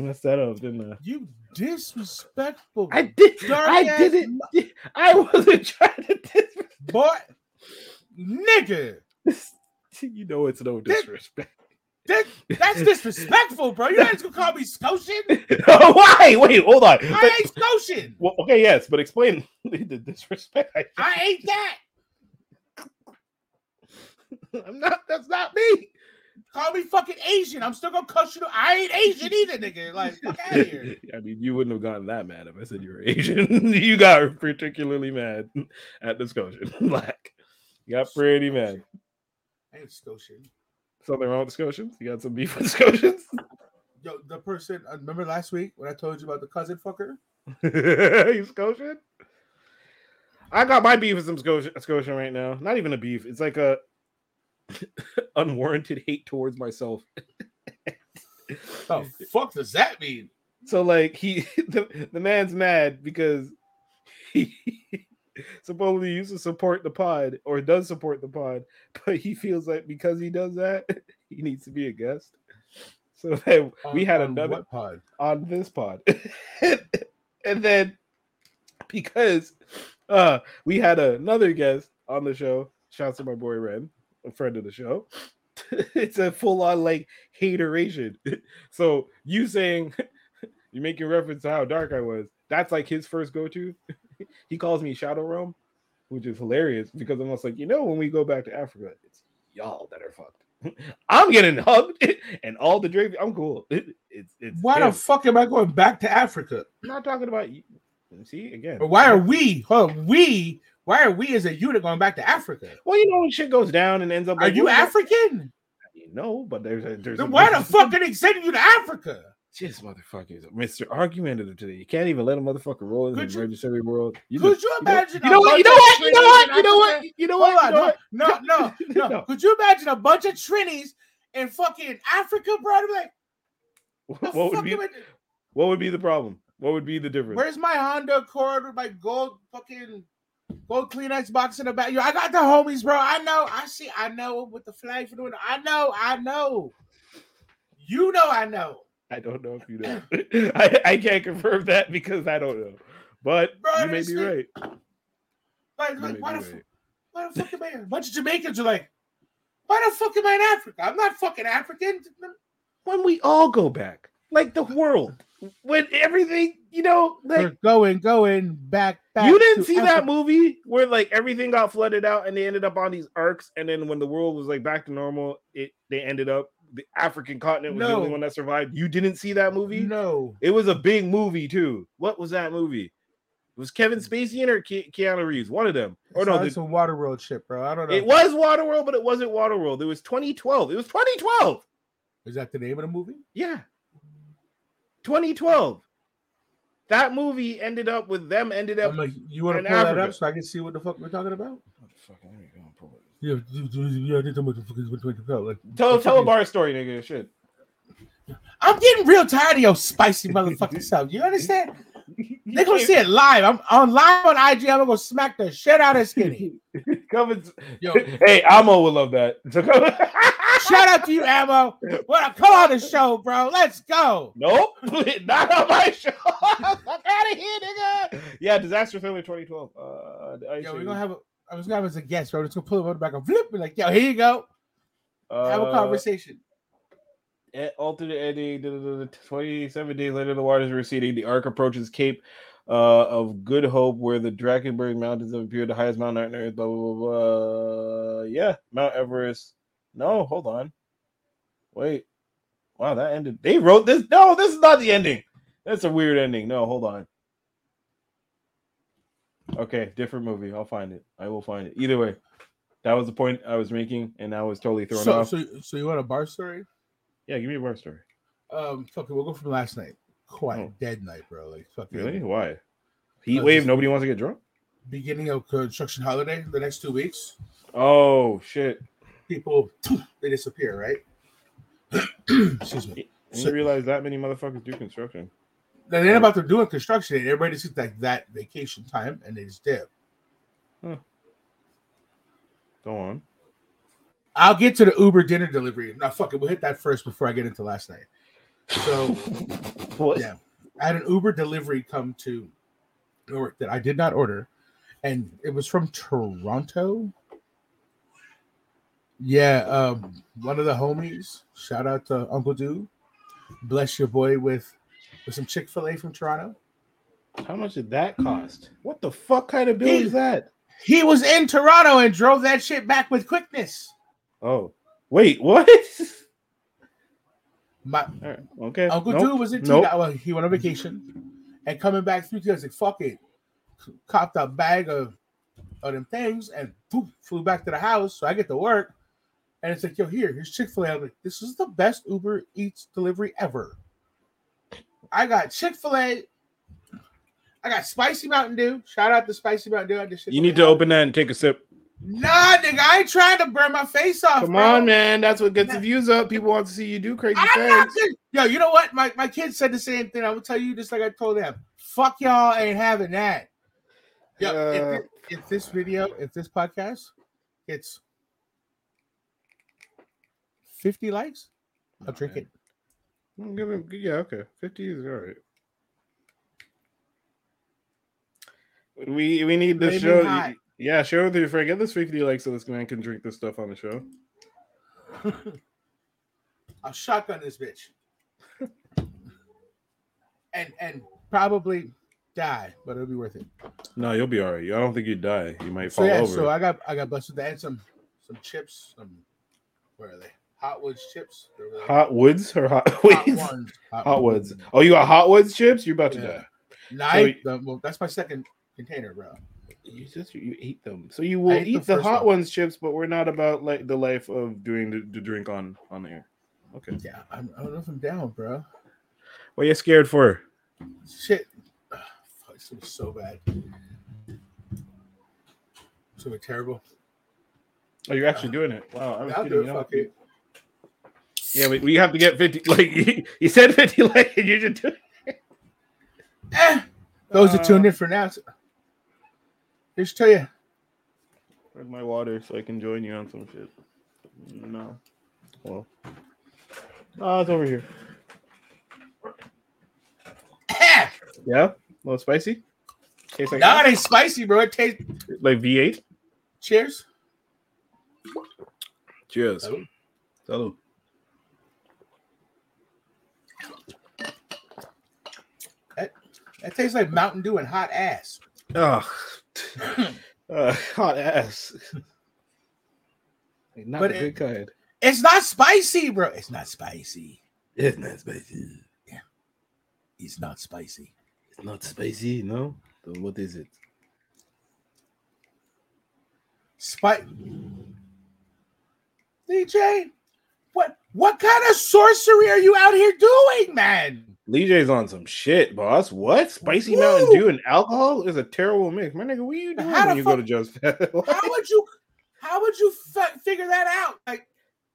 Messed that up, didn't I? You disrespectful. I did. Dark I didn't. I wasn't <laughs> trying to disrespect. boy. Nigga. <laughs> You know it's no disrespect. That, that's <laughs> disrespectful, bro. You're not just gonna call me Scotian. Oh, why? Wait, hold on. I ain't Scotian. Well, okay, yes, but explain the disrespect. I, I ain't that. I'm not. That's not me. Call me fucking Asian. I'm still gonna cuss you. I ain't Asian either, nigga. Like, fuck out of <laughs> here. I mean, you wouldn't have gotten that mad if I said you were Asian. <laughs> you got particularly mad at the Scotian <laughs> black. You got pretty mad. I ain't Scotian. Something wrong with the Scotians? You got some beef with the Scotians? Yo, the person. uh, Remember last week when I told you about the cousin fucker? you Scotian? I got my beef with some Scotian, Scotian right now. Not even a beef. It's like a <laughs> unwarranted hate towards myself. The fuck does that mean? So like he <laughs> the, the man's mad because he <laughs> supposedly used to support the pod or does support the pod, but he feels like because he does that, he needs to be a guest. So then we had on another pod? on this pod. and then because uh we had another guest on the show, shouts to my boy Ren, a friend of the show. <laughs> it's a full-on like hateration. <laughs> so you saying <laughs> you're making reference to how dark I was, that's like his first go-to. he calls me Shadow Realm. which is hilarious because I'm almost like, you know, when we go back to Africa, it's y'all that are fucked. I'm getting hugged and all the drapes. I'm cool. It, it's it's Why him. the fuck am I going back to Africa? I'm not talking about you. See again. Or why are we? On, we? Why are we as a unit going back to Africa? Well, you know when shit goes down and ends up. Are you what- African? No, but there's a there's a why the fuck are they sending you to Africa? Just motherfuckers, Mr. Argumentative today. You can't even let a motherfucker roll in the Could you- legendary world. You Could just- you you know- imagine? You know what? You know what? You know what? You know what? You know what? You know no, what? no, no, no, <laughs> No. Could you imagine a bunch of Trinis in fucking Africa, bro? I'd be like, the What would be I- what would be the problem? What would be the difference? Where's my Honda Accord with my gold fucking gold Kleenex box in the back? Yo, I got the homies, bro. I know. I see. I know with the flag for the window. I know. I know. You know. I know. I don't know if you know. <laughs> I, I can't confirm that because I don't know. But Bro, you may be right. Like, like why the right. fuck? Why the fuck am I here? A bunch of Jamaicans are like, why the fuck am I in Africa? I'm not fucking African. When we all go back, like the world, when everything, you know, like We're going, going back, back. you didn't see that movie where like everything got flooded out and they ended up on these arcs, and then when the world was like back to normal, it they ended up the African continent was the only one that survived. You didn't see that movie? No. It was a big movie too. What was that movie? Was Kevin Spacey in or Ke- Keanu Reeves? One of them. Or no, it's the- a Waterworld shit, bro. I don't know. it was Waterworld, but it wasn't Waterworld. It was 2012. It was 2012. Is that the name of the movie? Yeah. 2012. That movie ended up with them ended up oh, like, you want to in pull that up so I can see what the fuck we're talking about? Motherfucker, let me go and pull it. Yeah, yeah, I did the motherfuckers with twenty Like, Tell the tell a bar story, nigga. Shit. I'm getting real tired of your spicy motherfucking stuff. You understand? <laughs> They're gonna see it live. I'm on live on IG. I'm gonna go smack the shit out of Skinny. <laughs> Come and- Yo, <laughs> hey, Amo will love that. Shout out to you, Ammo. What? Come on the show, bro. Let's go. Nope, <laughs> not on my show. <laughs> Fuck out of here, nigga. Yeah, Disaster Thriller 2012. Uh, Yo, we're gonna have. A, I was gonna have as a guest, bro. Just gonna pull him on the back and flip. Be like, yo, here you go. Have a uh, conversation. eh, alternate ending. da, da, da, da, 27 days later, the waters receding. The ark approaches Cape uh, of Good Hope, where the Drakensberg Mountains have appeared, the highest mountain on earth. Blah blah blah. blah. Yeah, Mount Everest. No, hold on. Wait. Wow, that ended. They wrote this. No, this is not the ending. That's a weird ending. No, hold on. Okay, different movie. I'll find it. I will find it. Either way, that was the point I was making, and I was totally thrown So, off. so, so you want a bar story? yeah, give me a bar story. Um, it. We'll go from last night. Quiet, Oh. dead night, bro. Like fucking Really? Why? Heat wave. Nobody wants to get drunk. beginning of construction holiday. The next two weeks, Oh shit! People they disappear, right? <clears throat> Excuse me. I didn't realize that many motherfuckers do construction. Then they're about to doing construction. and Everybody just like that vacation time, and they just dip. Go on. I'll get to the Uber dinner delivery. Now, fuck it. We'll hit that first before I get into last night. So, <laughs> What? yeah, I had an Uber delivery come to Newark that I did not order, and it was from Toronto. Yeah, um, one of the homies. Shout out to Uncle Do. Bless your boy with with some Chick Fil A from Toronto. How much did that cost? What the fuck kind of bill He- is that? He was in Toronto and drove that shit back with quickness. Oh, wait, what? <laughs> My right, okay. Uncle Nope. Drew was in Nope. Well, he went on vacation and coming back I was like, fuck it. Copped a bag of, of them things and poof, flew back to the house. So I get to work. And it's like, yo, here, here's Chick fil A. I'm like, this is the best Uber Eats delivery ever. I got Chick fil A. I got Spicy Mountain Dew. Shout out to Spicy Mountain Dew. I just You need to open that and take a sip. Nah, nigga, I ain't trying to burn my face off. Come bro. on, man. That's what gets the views up. People want to see you do crazy I'm things. good. Yo, you know what? My, my kids said the same thing. I will tell you just like I told them. Fuck y'all ain't having that. Yo, Uh, if, if this video, if this podcast gets 50 likes, I'll drink it. I'll Give him, yeah, okay. 50 is all right. We we need to Flaming show. hot. Yeah, share with your friend. Get this 50 likes so this man can drink this stuff on the show. <laughs> I'll shotgun this bitch. <laughs> and and probably die, but it'll be worth it. No, you'll be all right. I don't think you'd die. You might So fall yeah, over. so I got I got blessed with that and some some chips. Some where are they? Hot Woods chips. They're really- Hot Woods or Hot <laughs> Hot Woods? Hot Woods. Oh, you got Hot Woods chips? You're about to Yeah. die. Nine. the- well, that's my second container, bro. You just you eat them, so you will ate the eat the, hot one. ones chips. But we're not about like the life of doing the, the drink on on air. Okay. Yeah, I'm, I don't know if I'm down, bro. What are you scared for? Shit. Fuck, it's gonna so bad. It's terrible. Oh, you're actually doing it. Wow. I was I'll kidding. do it. you know? Fuck it. Yeah, we, we have to get fifty. Like <laughs> you said, fifty. Like and you just do. Eh, <laughs> those are tuned Uh, in for now. So- Just tell you, Where's my water so I can join you on some shit? No. Well. Oh, it's over here. <coughs> Yeah. A little spicy. Tastes like nah, that? it ain't spicy, bro. It tastes. like V8. Cheers. Cheers. Salud. Salud. That tastes like Mountain Dew and hot ass. Oh, uh, <laughs> hot ass. Not But a good kind. It's not spicy, bro. It's not spicy. It's not spicy. Yeah. It's not spicy. It's not spicy, no. Then what is it? Spice. DJ, what what kind of sorcery are you out here doing, man? Lee J's on some shit, boss. What? Spicy Woo! Mountain Dew and alcohol is a terrible mix. My nigga, what are you doing How when you go to Joe's <laughs> Fest? How would you how would you fi- figure that out? Like,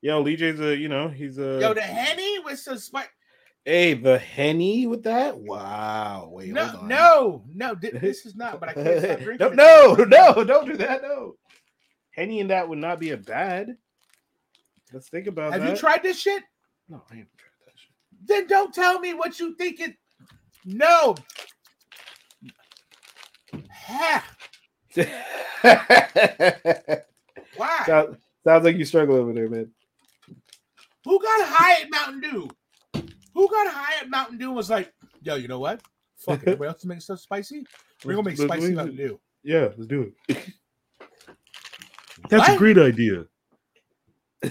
Yo, Lee J's a, you know, he's a. yo, the henny with some spice. hey, the henny with that? Wow. Wait, No, no, no. thi- <laughs> This is not. But I can't stop <laughs> drinking. no, no, no, don't do that. No, henny and that would not be a bad. Let's think about it. Have that. you tried this shit? No, I haven't tried that shit. Then don't tell me what you think it. No. Ha. <laughs> Why? Sound- sounds like you struggle over there, man. Who got high at Mountain Dew? Who got high at Mountain Dew and was like, yo, you know what? Fuck it. Everybody else is making stuff spicy. We're gonna make Let's- spicy let's- Mountain Dew. Yeah, let's do it. <laughs> That's what? A great idea.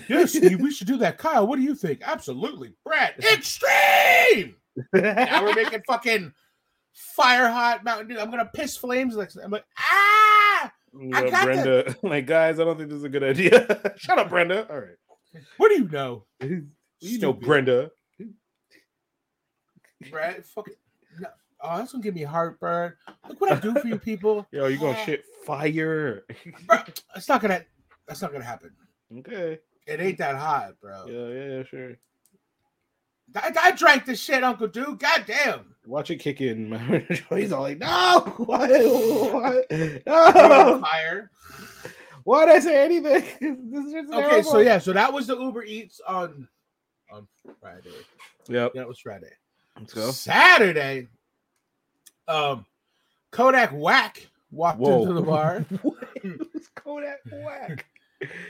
Yes, we should do that. Kyle, what do you think? Absolutely. Brad, extreme. Now we're making <laughs> fucking fire hot Mountain Dew. I'm gonna piss flames. Like I'm like, ah. You I know, got Brenda, <laughs> like guys, I don't think this is a good idea. <laughs> Shut up, Brenda. All right, What do you know? you know Brenda. Brad. Fucking. No. Oh, that's gonna give me heartburn. Look what I do for you people. Yo, you gonna Ah. shit fire? Bro, it's not gonna. That's not gonna happen. okay. It ain't that hot, bro. Yeah, yeah, sure. I, I drank this shit, Uncle Dude. God damn. Watch it kick in. <laughs> He's all like, no, <laughs> what? what? No, fire. Why did I say anything? <laughs> This is just Okay, so yeah, so that was the Uber Eats on on Friday. Yep. That was Friday. Let's go. Saturday, um, Kodak Whack walked Whoa. into the bar. Kodak whack.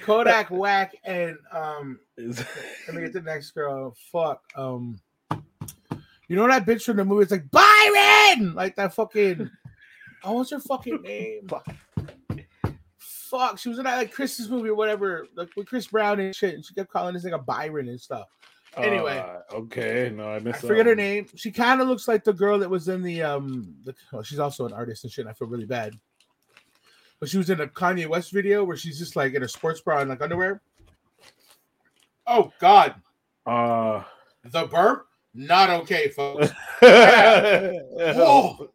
Kodak Whack and um, let me get the next girl. Fuck. Um, you know that bitch from the movie? It's like Byron, like that fucking. Oh, what's her fucking name? Fuck. She was in that like Christmas movie or whatever, like with Chris Brown and shit. And she kept calling this like a Byron and stuff. Anyway. Uh, okay. No, I I missed. that forget her name. She kind of looks like the girl that was in the um. The, well, she's also an artist and shit. And I feel really bad. But she was in a Kanye West video where she's just like in a sports bra and like underwear. Oh God, Uh, the burp, not okay, folks. <laughs> Whoa.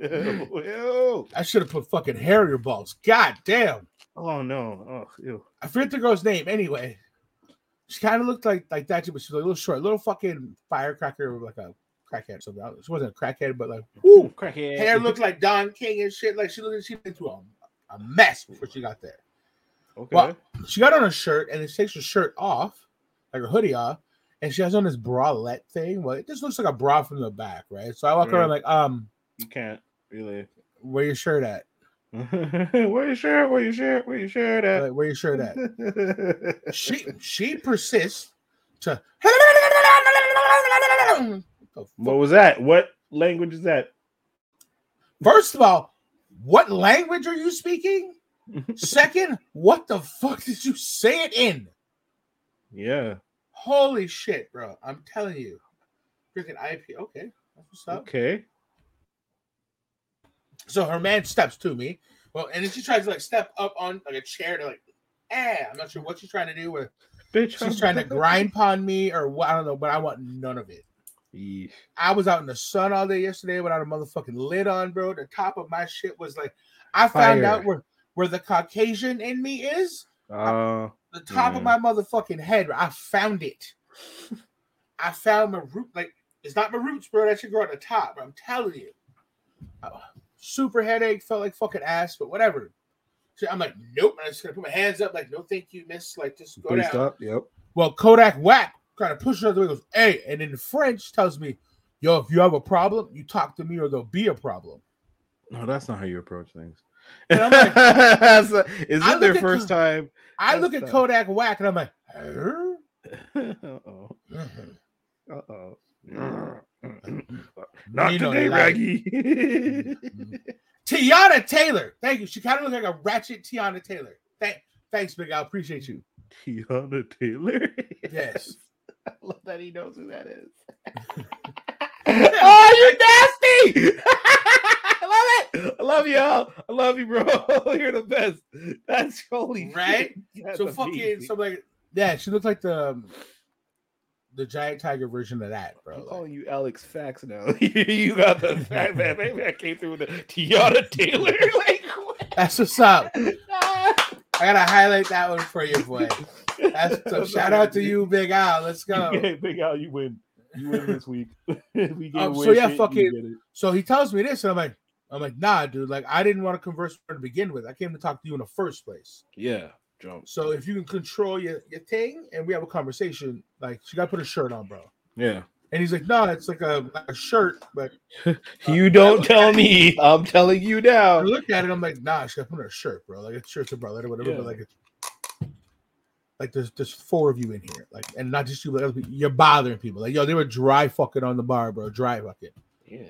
Ew. I should have put fucking hair in your balls. God damn. Oh no. Oh, ew. I forget the girl's name. Anyway, she kind of looked like like that, but she was a little short, little fucking firecracker, like a crackhead. something. She wasn't a crackhead, but like, whoo, Crackhead. hair looked like Don King and shit. Like she looked, she went through a, a mess before she got there. Okay. Well, she got on a shirt and she takes her shirt off, like her hoodie off, and she has on this bralette thing. Well, it just looks like a bra from the back, right? So I walk around like, um, you can't really. where your shirt at? <laughs> where your shirt? Where your shirt? Where your shirt at? Like, where your shirt at? <laughs> she she persists to. what was that? What language is that? First of all, what language are you speaking? <laughs> Second, what the fuck did you say it in? yeah. Holy shit, bro. I'm telling you. Freaking IP. Okay. That's what's up. Okay. So her man steps to me. Well, and then she tries to like step up on like a chair to like, eh. I'm not sure what she's trying to do. with. Bitch. she's trying to grind upon me or what. I don't know, but I want none of it. Yeesh. I was out in the sun all day yesterday without a motherfucking lid on, bro. The top of my shit was like, I found Fire. out where where the Caucasian in me is. Uh, The top of my motherfucking head. I found it. I found my root. Like it's not my roots, bro. That should grow at the top. I'm telling you. Uh, super headache. Felt like fucking ass, but whatever. So I'm like, nope. I'm just gonna put my hands up, like, no, thank you, miss. Like, just go Please down. stop. Yep. Well, Kodak Whack kind of pushes her out the way, goes, hey, and in French tells me, yo, if you have a problem, you talk to me or there'll be a problem. No, that's not how you approach things. And I'm like- <laughs> is it their first time? I look at. Kodak Whack and I'm like, Uh-oh. Mhm. Uh-oh. <clears throat> Not know today, Raggy. Teyana Taylor. Thank you. She kind of looks like a ratchet Teyana Taylor. Thank, thanks, Big Al. Appreciate you. Teyana Taylor. Yes. <laughs> I love that he knows who that is. <laughs> oh, you nasty! <laughs> I love it. I love y'all. I love you, bro. You're the best. That's holy Right? shit. That's so fucking so like yeah, she looks like the um, the giant tiger version of that, bro. I'm Like, calling you Alex Fax now. you got the fact man. Maybe I came through with the Teyana Taylor. like, what? that's what's up. I gotta highlight that one for you, boy. That's <laughs> so shout out to you, Big Al. Let's <laughs> go. Big Al, you win. You win this week. <laughs> we get Um, so yeah, shit, fucking- So he tells me this, and I'm like, I'm like, nah, dude. Like, I didn't want to converse to begin with. I came to talk to you in the first place. Yeah, jump. So if you can control your, your thing and we have a conversation, like she gotta put a shirt on, bro. Yeah. And he's like, no, it's like a, like a shirt, but You don't tell me. I'm telling you I now. look at it, I'm like, nah, she gotta put on a shirt, bro. Like a shirt's a brother or whatever, Yeah. but like it's like there's there's four of you in here, like, and not just you, but other people. you're bothering people. Like, yo, they were dry fucking on the bar, bro. Dry fucking. Yeah.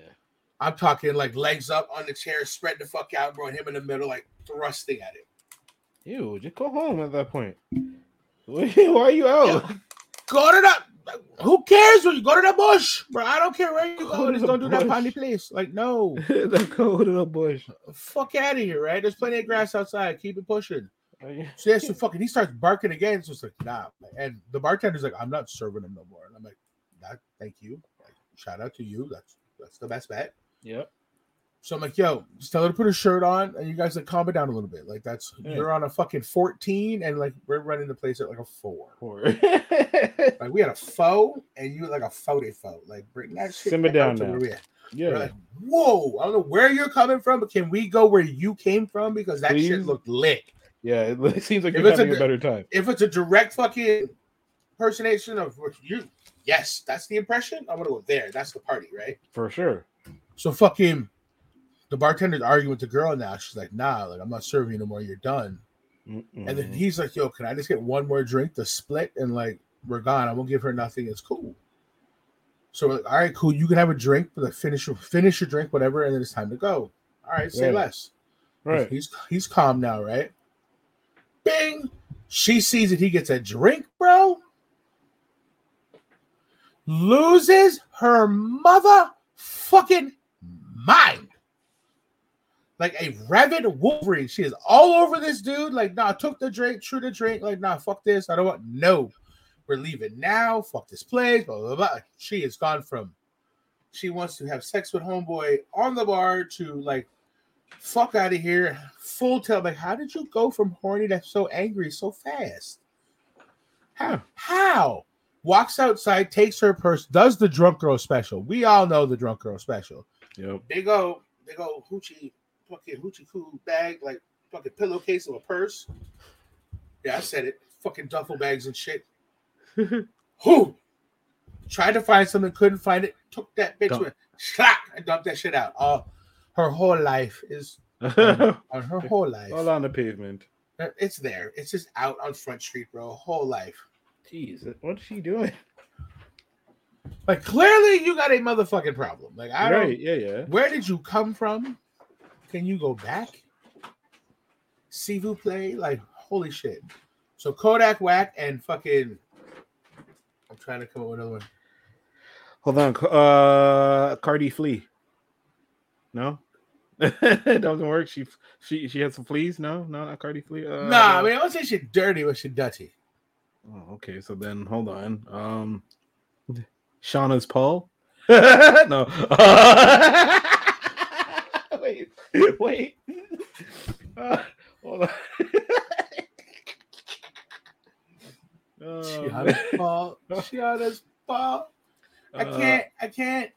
I'm talking like legs up on the chair, spread the fuck out, bro. and Him in the middle, like thrusting at it. Ew, just go home at that point. <laughs> Why are you out? Go to the. Who cares when you go to the bush, bro? I don't care where you Go go. Just don't do that bush. place. Like, no, <laughs> go to the bush. fuck out of here, right? There's plenty of grass outside. Keep it pushing. So <laughs> yeah, so fucking he starts barking again. So it's like, nah. And the bartender's like, I'm not serving him no more. And I'm like, that, thank you. Like, shout out to you. That's that's the best bet. Yep. So I'm like, yo, just tell her to put her shirt on, and you guys like calm it down a little bit. Like that's Yeah. you're on a fucking 14, and like we're running the place at like a four. Poor. <laughs> Like we had a foe, and you like a forty foe. Like bring that shit Simmer down now. yeah. We're like, whoa, I don't know where you're coming from, but can we go where you came from? Because that shit looked lit. Yeah. It <laughs> it seems like If you're it's a having a, d- better time. If it's a direct fucking impersonation of you, yes, that's the impression. I'm gonna go there. That's the party, right? For sure. So fucking the bartender's arguing with the girl now. She's like, nah, like I'm not serving you no more. You're done. And Mm-hmm. then he's like, yo, can I just get one more drink to split? And like, we're gone. I won't give her nothing. It's cool. So we're like, all right, cool. You can have a drink, but like finish your finish your drink, whatever, and then it's time to go. All right, say less. right. He's he's calm now, right? She sees that he gets a drink, bro. Loses her mother fucking mind. Like a rabid Wolverine. She is all over this dude. Like, nah, took the drink, true the drink. Like, nah, fuck this. I don't want no. We're leaving now. Fuck this place. Blah blah blah. She has gone from she wants to have sex with homeboy on the bar to like fuck out of here. Full tell like, how did you go from horny to so angry so fast? How? How? Walks outside, takes her purse, does the drunk girl special. We all know the drunk girl special. Yep. They go, they go hoochie, fucking hoochie coo bag, like fucking pillowcase of a purse. Yeah, I said it. Fucking duffel bags and shit. <laughs> Who? Tried to find something, couldn't find it. Took that bitch Dump. with slack and dumped that shit out. All her whole life is <laughs> on her whole life. All on the pavement. It's there. It's just out on Front Street, bro. Whole life. Jeez, what's she doing? Like clearly, you got a motherfucking problem. Like I don't. Right? Yeah, yeah. Where did you come from? can you go back? Sivu play like holy shit. So Kodak Whack and fucking. I'm trying to come up with another one. Hold on. Uh Cardi Flea. No? It doesn't work. She she she had some fleas. No, no, not Cardi Flea. Uh, nah, I mean I would say she dirty, but she dirty. Oh, okay. So then hold on. Um Shauna's Paul. <laughs> no. Uh, <laughs> wait, wait. Uh, <laughs> hold on. Shiana's man. Paul. Shiana's Paul. I Uh, can't. I can't.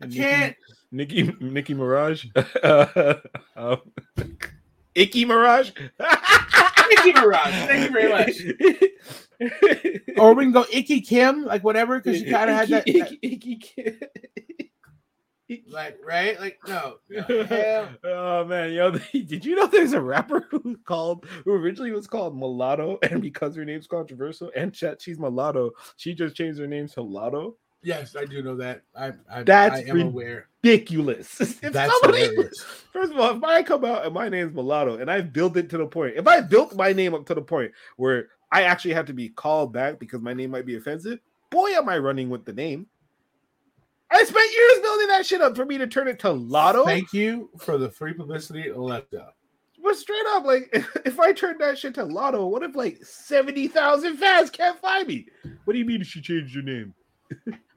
I can't. Nicki Nicki Mirage. <laughs> Uh, um, Icky Mirage. Nicki Mirage. Thank you very much. <laughs> Or we can go Icky Kim, like whatever, because she kind of had that, Icky, that- Icky, Icky. <laughs> like right, like no, no, oh man, yo, did you know there's a rapper who called who originally was called Mulatto, and because her name's controversial and chat she's mulatto, she just changed her name to Latto. Yes, I do know that. I, I, That's I am aware. Ridiculous. <laughs> If That's somebody- hilarious. <laughs> First of all, if I come out and my name's Mulatto and I've built it to the point, if I built my name up to the point where I actually have to be called back because my name might be offensive, boy, am I running with the name. I spent years building that shit up for me to turn it to Latto. Thank you for the free publicity, Alexa. But straight up, like <laughs> if I turn that shit to Latto, what if like 70,000 fans can't find me? What do you mean if she changed your name?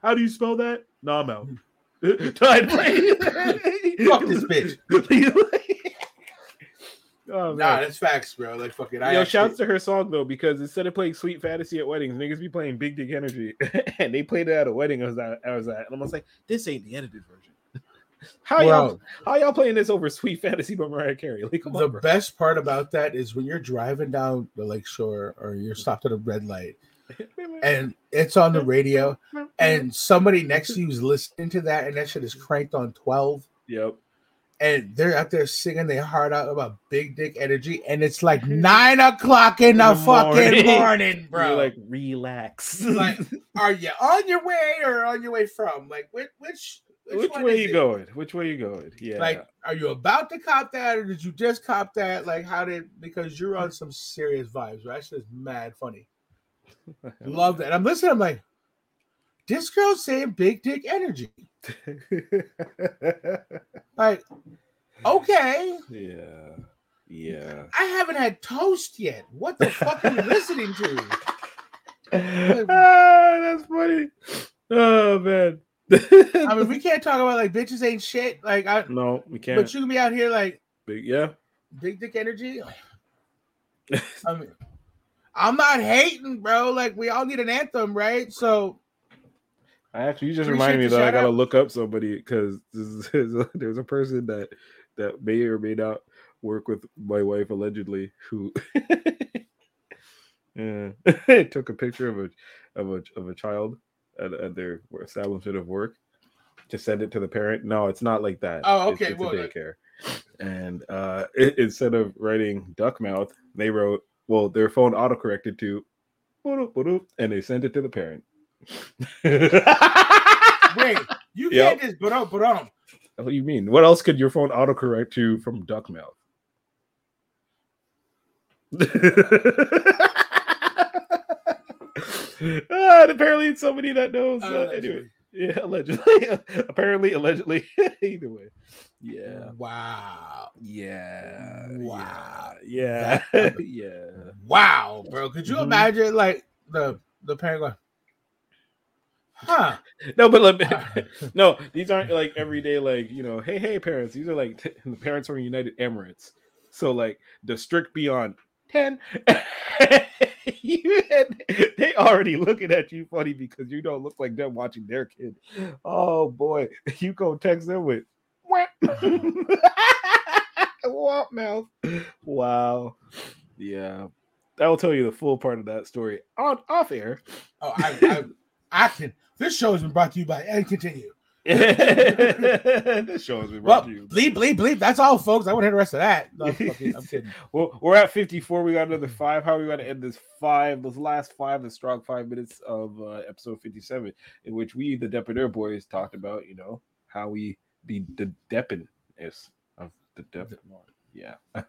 How do you spell that? No, I'm out. <laughs> <laughs> Play. Fuck this bitch. <laughs> oh, Nah, that's facts, bro. Like fucking. I Yo, actually- shouts to her song though, because instead of playing Sweet Fantasy at weddings, niggas be playing Big Dick Energy, and they played it at a wedding. I was at, I was at, and I'm like, this ain't the edited version. how y'all, how y'all playing this over Sweet Fantasy by Mariah Carey? Like, come the on, best part about that is when you're driving down the lake shore or you're stopped at a red light and it's on the radio and somebody next to you is listening to that and that shit is cranked on 12 yep, and they're out there singing their heart out about big dick energy and it's like nine o'clock in the, the fucking morning. <laughs> morning, bro. You're like relax. Like, <laughs> are you on your way or on your way from? Like, which which which one way you it? going? Which way you going? Yeah, Like, are you about to cop that or did you just cop that? Like, how did because you're on some serious vibes, right? That's just mad funny. Love that. I'm listening. I'm like, this girl's saying big dick energy. <laughs> Like, okay, yeah, yeah. I haven't had toast yet. What the fuck are you <laughs> listening to? ah, that's funny. Oh man. I mean, we <laughs> can't talk about like bitches ain't shit. Like, I, no, we can't. but you can be out here like Big, yeah. big dick energy. I mean, I'm not hating, bro. Like, we all need an anthem, right? So, I actually you just reminded me that I gotta out. look up somebody because <laughs> there's a person that that may or may not work with my wife allegedly who <laughs> yeah, <laughs> took a picture of a of a of a child at, at their establishment of work to send it to the parent. No, it's not like that. Oh, okay, it's, well, a like- daycare. And uh i- instead of writing duck mouth, they wrote well, their phone autocorrected to and they sent it to the parent. wait, you Yep. <laughs> can't just but on, but on. What do you mean? What else could your phone autocorrect to from duck mouth? <laughs> ah, apparently it's somebody that knows. Uh, anyway, yeah, <laughs> allegedly. apparently, allegedly. <laughs> Either way. Yeah. Wow. Yeah. Wow. Yeah. That- <laughs> yeah. Wow, bro. Could you Mhm. imagine like the the parent going, huh? No, but like, no, these aren't like everyday, like you know, hey, hey, parents. These are like the parents from United Emirates. So like the strict beyond ten, <laughs> you had, they already looking at you funny because you don't look like them watching their kid. Oh boy, <laughs> you go text them with what <laughs> mouth? Wow, yeah. I will tell you the full part of that story on off air. Oh, I, I, I can. This show has been brought to you by and continue. This <laughs> show has been Well, brought to you. bleep, bleep, bleep. That's all, folks. I want to hear the rest of that. No, I'm, fucking- I'm <laughs> kidding. Well, we're at 54. We got another five. How are we going to end this five, those last five, the strong five minutes of uh, episode 57, in which we, the Depredeur boys, talked about, you know, how we be the Deppin is of The depth. Yeah. <laughs>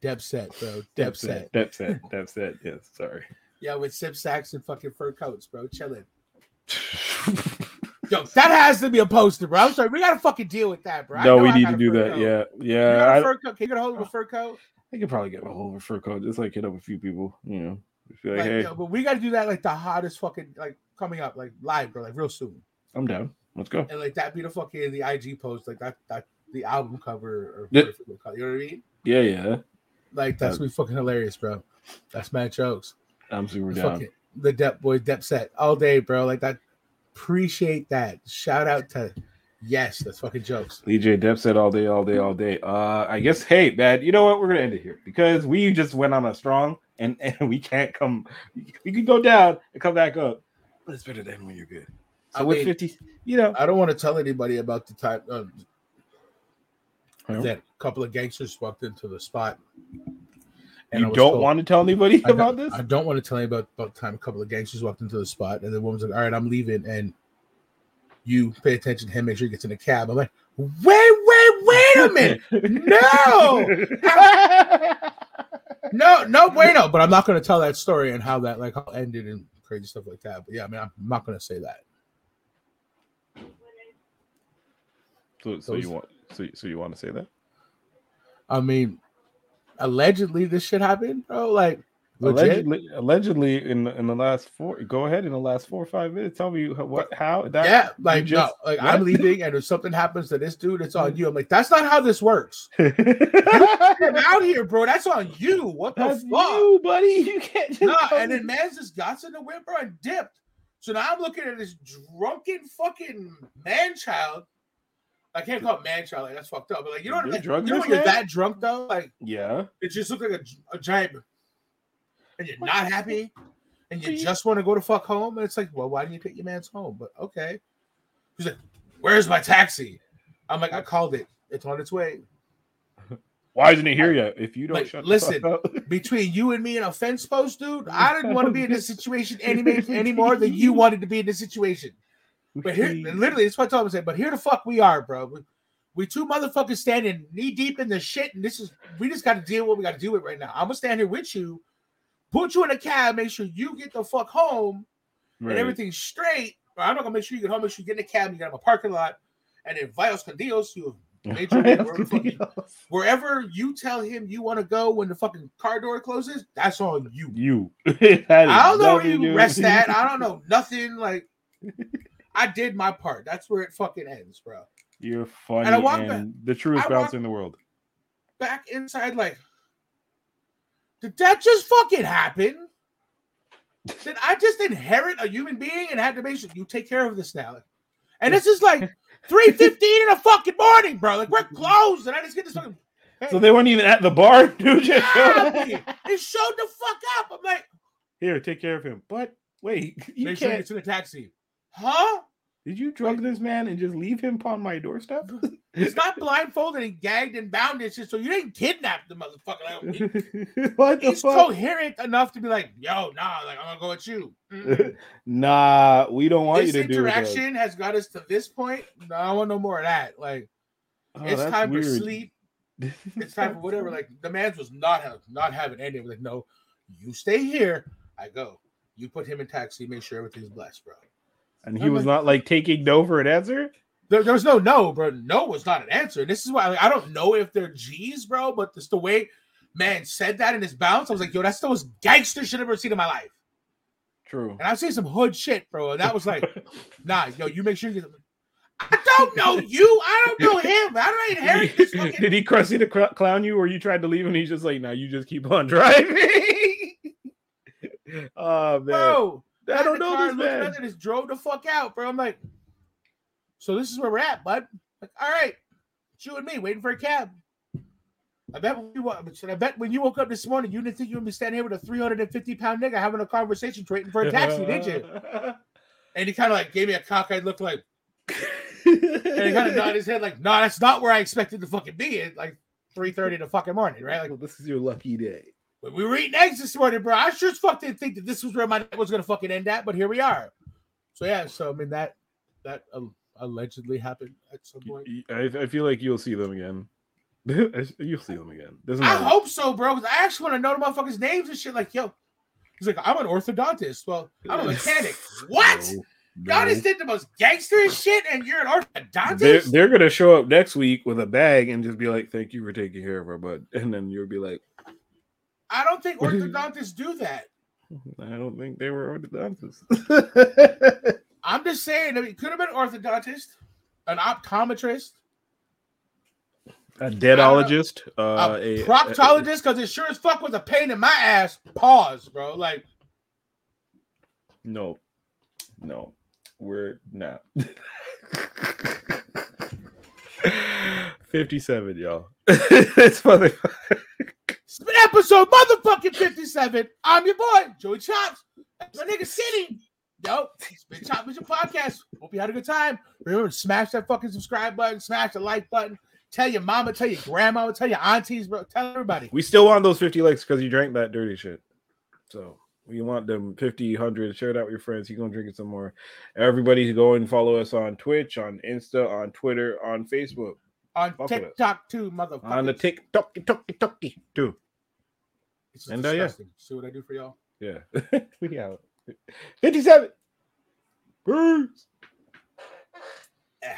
Deb set, bro. Deb set. Deb set. Deb set. Yes. Sorry. Yeah, with sip sacks and fucking fur coats, bro. Chilling. Yo, that has to be a poster, bro. I'm sorry. We gotta fucking deal with that, bro. No, we I need to do that. coat. Yeah. You Yeah. got a I, fur coat? Can you get a hold of a fur coat? I could probably get a whole fur coat. Just like hit up a few people. You know. Like, Like, hey, yo, but we gotta do that like the hottest fucking like coming up, like live, bro, like real soon. I'm down. Let's go. And like that be the fucking the IG post, like that that the album cover or Yeah. whatever you you know what I mean? Yeah. Yeah. Like that's be fucking hilarious, bro. That's mad jokes. I'm super The down. fucking the Dep boy Dep set all day, bro. Like that. Appreciate that. Shout out to yes, that's fucking jokes. DJ Depp said all day, all day, all day. Uh, I guess, hey, man, you know what? We're gonna end it here because we just went on a strong, and <laughs> and we can't come. We can go down and come back up, but it's better than when you're good. So I with mean- fifty, you know, I don't want to tell anybody about the time uh, that a couple of gangsters walked into the spot. And I don't told- want to tell anybody I about this. I don't want to tell you about about the time a couple of gangsters walked into the spot, and the woman's like, "All right, I'm leaving," and you pay attention to him, make sure he gets in the cab. I'm like, "Wait, wait, wait a minute! <laughs> No, no, no bueno." But I'm not going to tell that story and how that like how ended and crazy stuff like that. But yeah, I mean, I'm not going to say that. so, so Those- you want, so, so you want to say that? I mean, allegedly this shit happened, bro. Like, legit. Allegedly, allegedly, in in the last four, go ahead in the last four or five minutes. Tell me what, how that. yeah, like just- no, like what? I'm <laughs> leaving, and if something happens to this dude, it's on you. I'm like, that's not how this works. <laughs> Get out here, bro. That's on you. What the fuck? you, buddy. <laughs> You can't just. Come- and then man just got in the whip, bro, and dipped. So now I'm looking at this drunken fucking man child. I can't call it man child, like that's fucked up. But like, you know what I mean? drunk, you know when you're that drunk though, like yeah. it just looks like a, a giant, and you're not happy, and you you- just want to go to fuck home. And it's like, well, why didn't you take your man's home? But okay. He's like, "Where's my taxi?" I'm like, "I called it. It's on its way." <laughs> Why isn't it here yet? If you don't Like, shut listen, the fuck up. <laughs> between you and me and a fence post, dude, I didn't want to be in this situation <laughs> any, any more than you wanted to be in this situation. But here, literally, that's what I told him. Said, but here the fuck we are, bro. We, we two motherfuckers standing knee deep in the shit, and this is we just got to deal with what we got to deal with right now. I'm gonna stand here with you, put you in a cab, make sure you get the fuck home, Right. and everything's straight. Or I'm not gonna make sure you get home, make sure you get in the cab, you got a parking lot, and then Vios con Dios, you <laughs> Major wherever, the fuck you- wherever you tell him you want to go when the fucking car door closes, that's on you. You. <laughs> I don't know where you rest at. I don't <laughs> know nothing. Like, I did my part. That's where it fucking ends, bro. You're funny And I and, back- the truest bouncer in the world. Back inside, like, did that just fucking happen? Did I just inherit a human being and had to make sure you take care of this now? And this is like <laughs> 3:15 in the fucking morning, bro. Like we're closed, and I just get this fucking. So they weren't even at the bar, <laughs> dude. Just Yeah, it showed the fuck up. I'm like, Here, take care of him. But wait, you make sure you can't. get to the taxi. Huh? Did you drug this man and just leave him upon my doorstep? <laughs> It's not blindfolded and gagged and bound. It's just so you didn't kidnap the motherfucker. Like, <laughs> what the fuck? he's fuck? coherent enough to be like, yo, nah, like I'm gonna go with you. Mm-mm. <laughs> nah, we don't want this you to do it. interaction has got us to this point. No, I want no more of that. Like Oh, it's time weird. for sleep. It's time for whatever. Like the man's was not have not having any. Like no, you stay here. I go. You put him in taxi. Make sure everything's blessed, bro. And he I'm was like- not like taking no for an answer. There, there was no no, bro. No was not an answer. This is why like, I don't know if they're G's, bro. But just the way man said that in his bounce, I was like, yo, that's the most gangster shit I've ever seen in my life. True. And I've seen some hood shit, bro. And that was like, <laughs> nah, yo, you make sure you get. I don't know you. I don't know him. I inherit this Did, fucking did he crusty to cl- clown you, or you tried to leave and he's just like, "Now you just keep on <laughs> driving." <laughs> oh man, bro? I don't know this man. at it, and just drove the fuck out, bro. I'm like, so this is where we're at, bud. Like, all right, it's you and me waiting for a cab. I bet when you I bet when you woke up this morning, you didn't think you would be standing here with a 350 pound nigga having a conversation waiting for a taxi, did you? <laughs> And he kind of like gave me a cockeyed look, like, and he kind of nodded his head, like, no, that's not where I expected to fucking be at like 3:30 in the fucking morning, right? Like, well, this is your lucky day. We were eating eggs this morning, bro. I sure as fuck didn't think that this was where my night was gonna fucking end at, but here we are. So yeah, so I mean that that uh, allegedly happened at some point. I, I feel like you'll see them again. <laughs> You'll see them again. Doesn't I matter. hope so, bro. Because I actually want to know the motherfuckers' names and shit. Like, yo, he's like, I'm an orthodontist. Well, I'm a mechanic. What? No, Y'all no. just did the most gangster shit, and you're an orthodontist. They're, they're gonna show up next week with a bag and just be like, "Thank you for taking care of our butt," and then you'll be like, I don't think orthodontists do that. "I don't think they were orthodontists." <laughs> <laughs> I'm just saying, I mean, it could have been an orthodontist, an optometrist, a deadologist, uh, a a, proctologist, because it sure as fuck was a pain in my ass. Pause, bro. Like, no, no, we're not. <laughs> Fifty-seven, y'all. it's funny. Episode motherfucking 57. I'm your boy, Joey Chops. My nigga City. Yo, it's been Vision Podcast. Hope you had a good time. Remember, smash that fucking subscribe button, smash the like button. Tell your mama, tell your grandma, tell your aunties, bro. Tell everybody. We still want those fifty likes because you drank that dirty shit. So we want them 50, 100. Share it out with your friends. You're gonna drink it some more. Everybody go and follow us on Twitch, on Insta, on Twitter, on Facebook, On Fuck with. TikTok too, motherfucker. on the TikTok, TikTok, TikTok too. It's and, uh, yeah. disgusting. See what I do for y'all? Yeah. <laughs> we out. 57. Peace. Eh.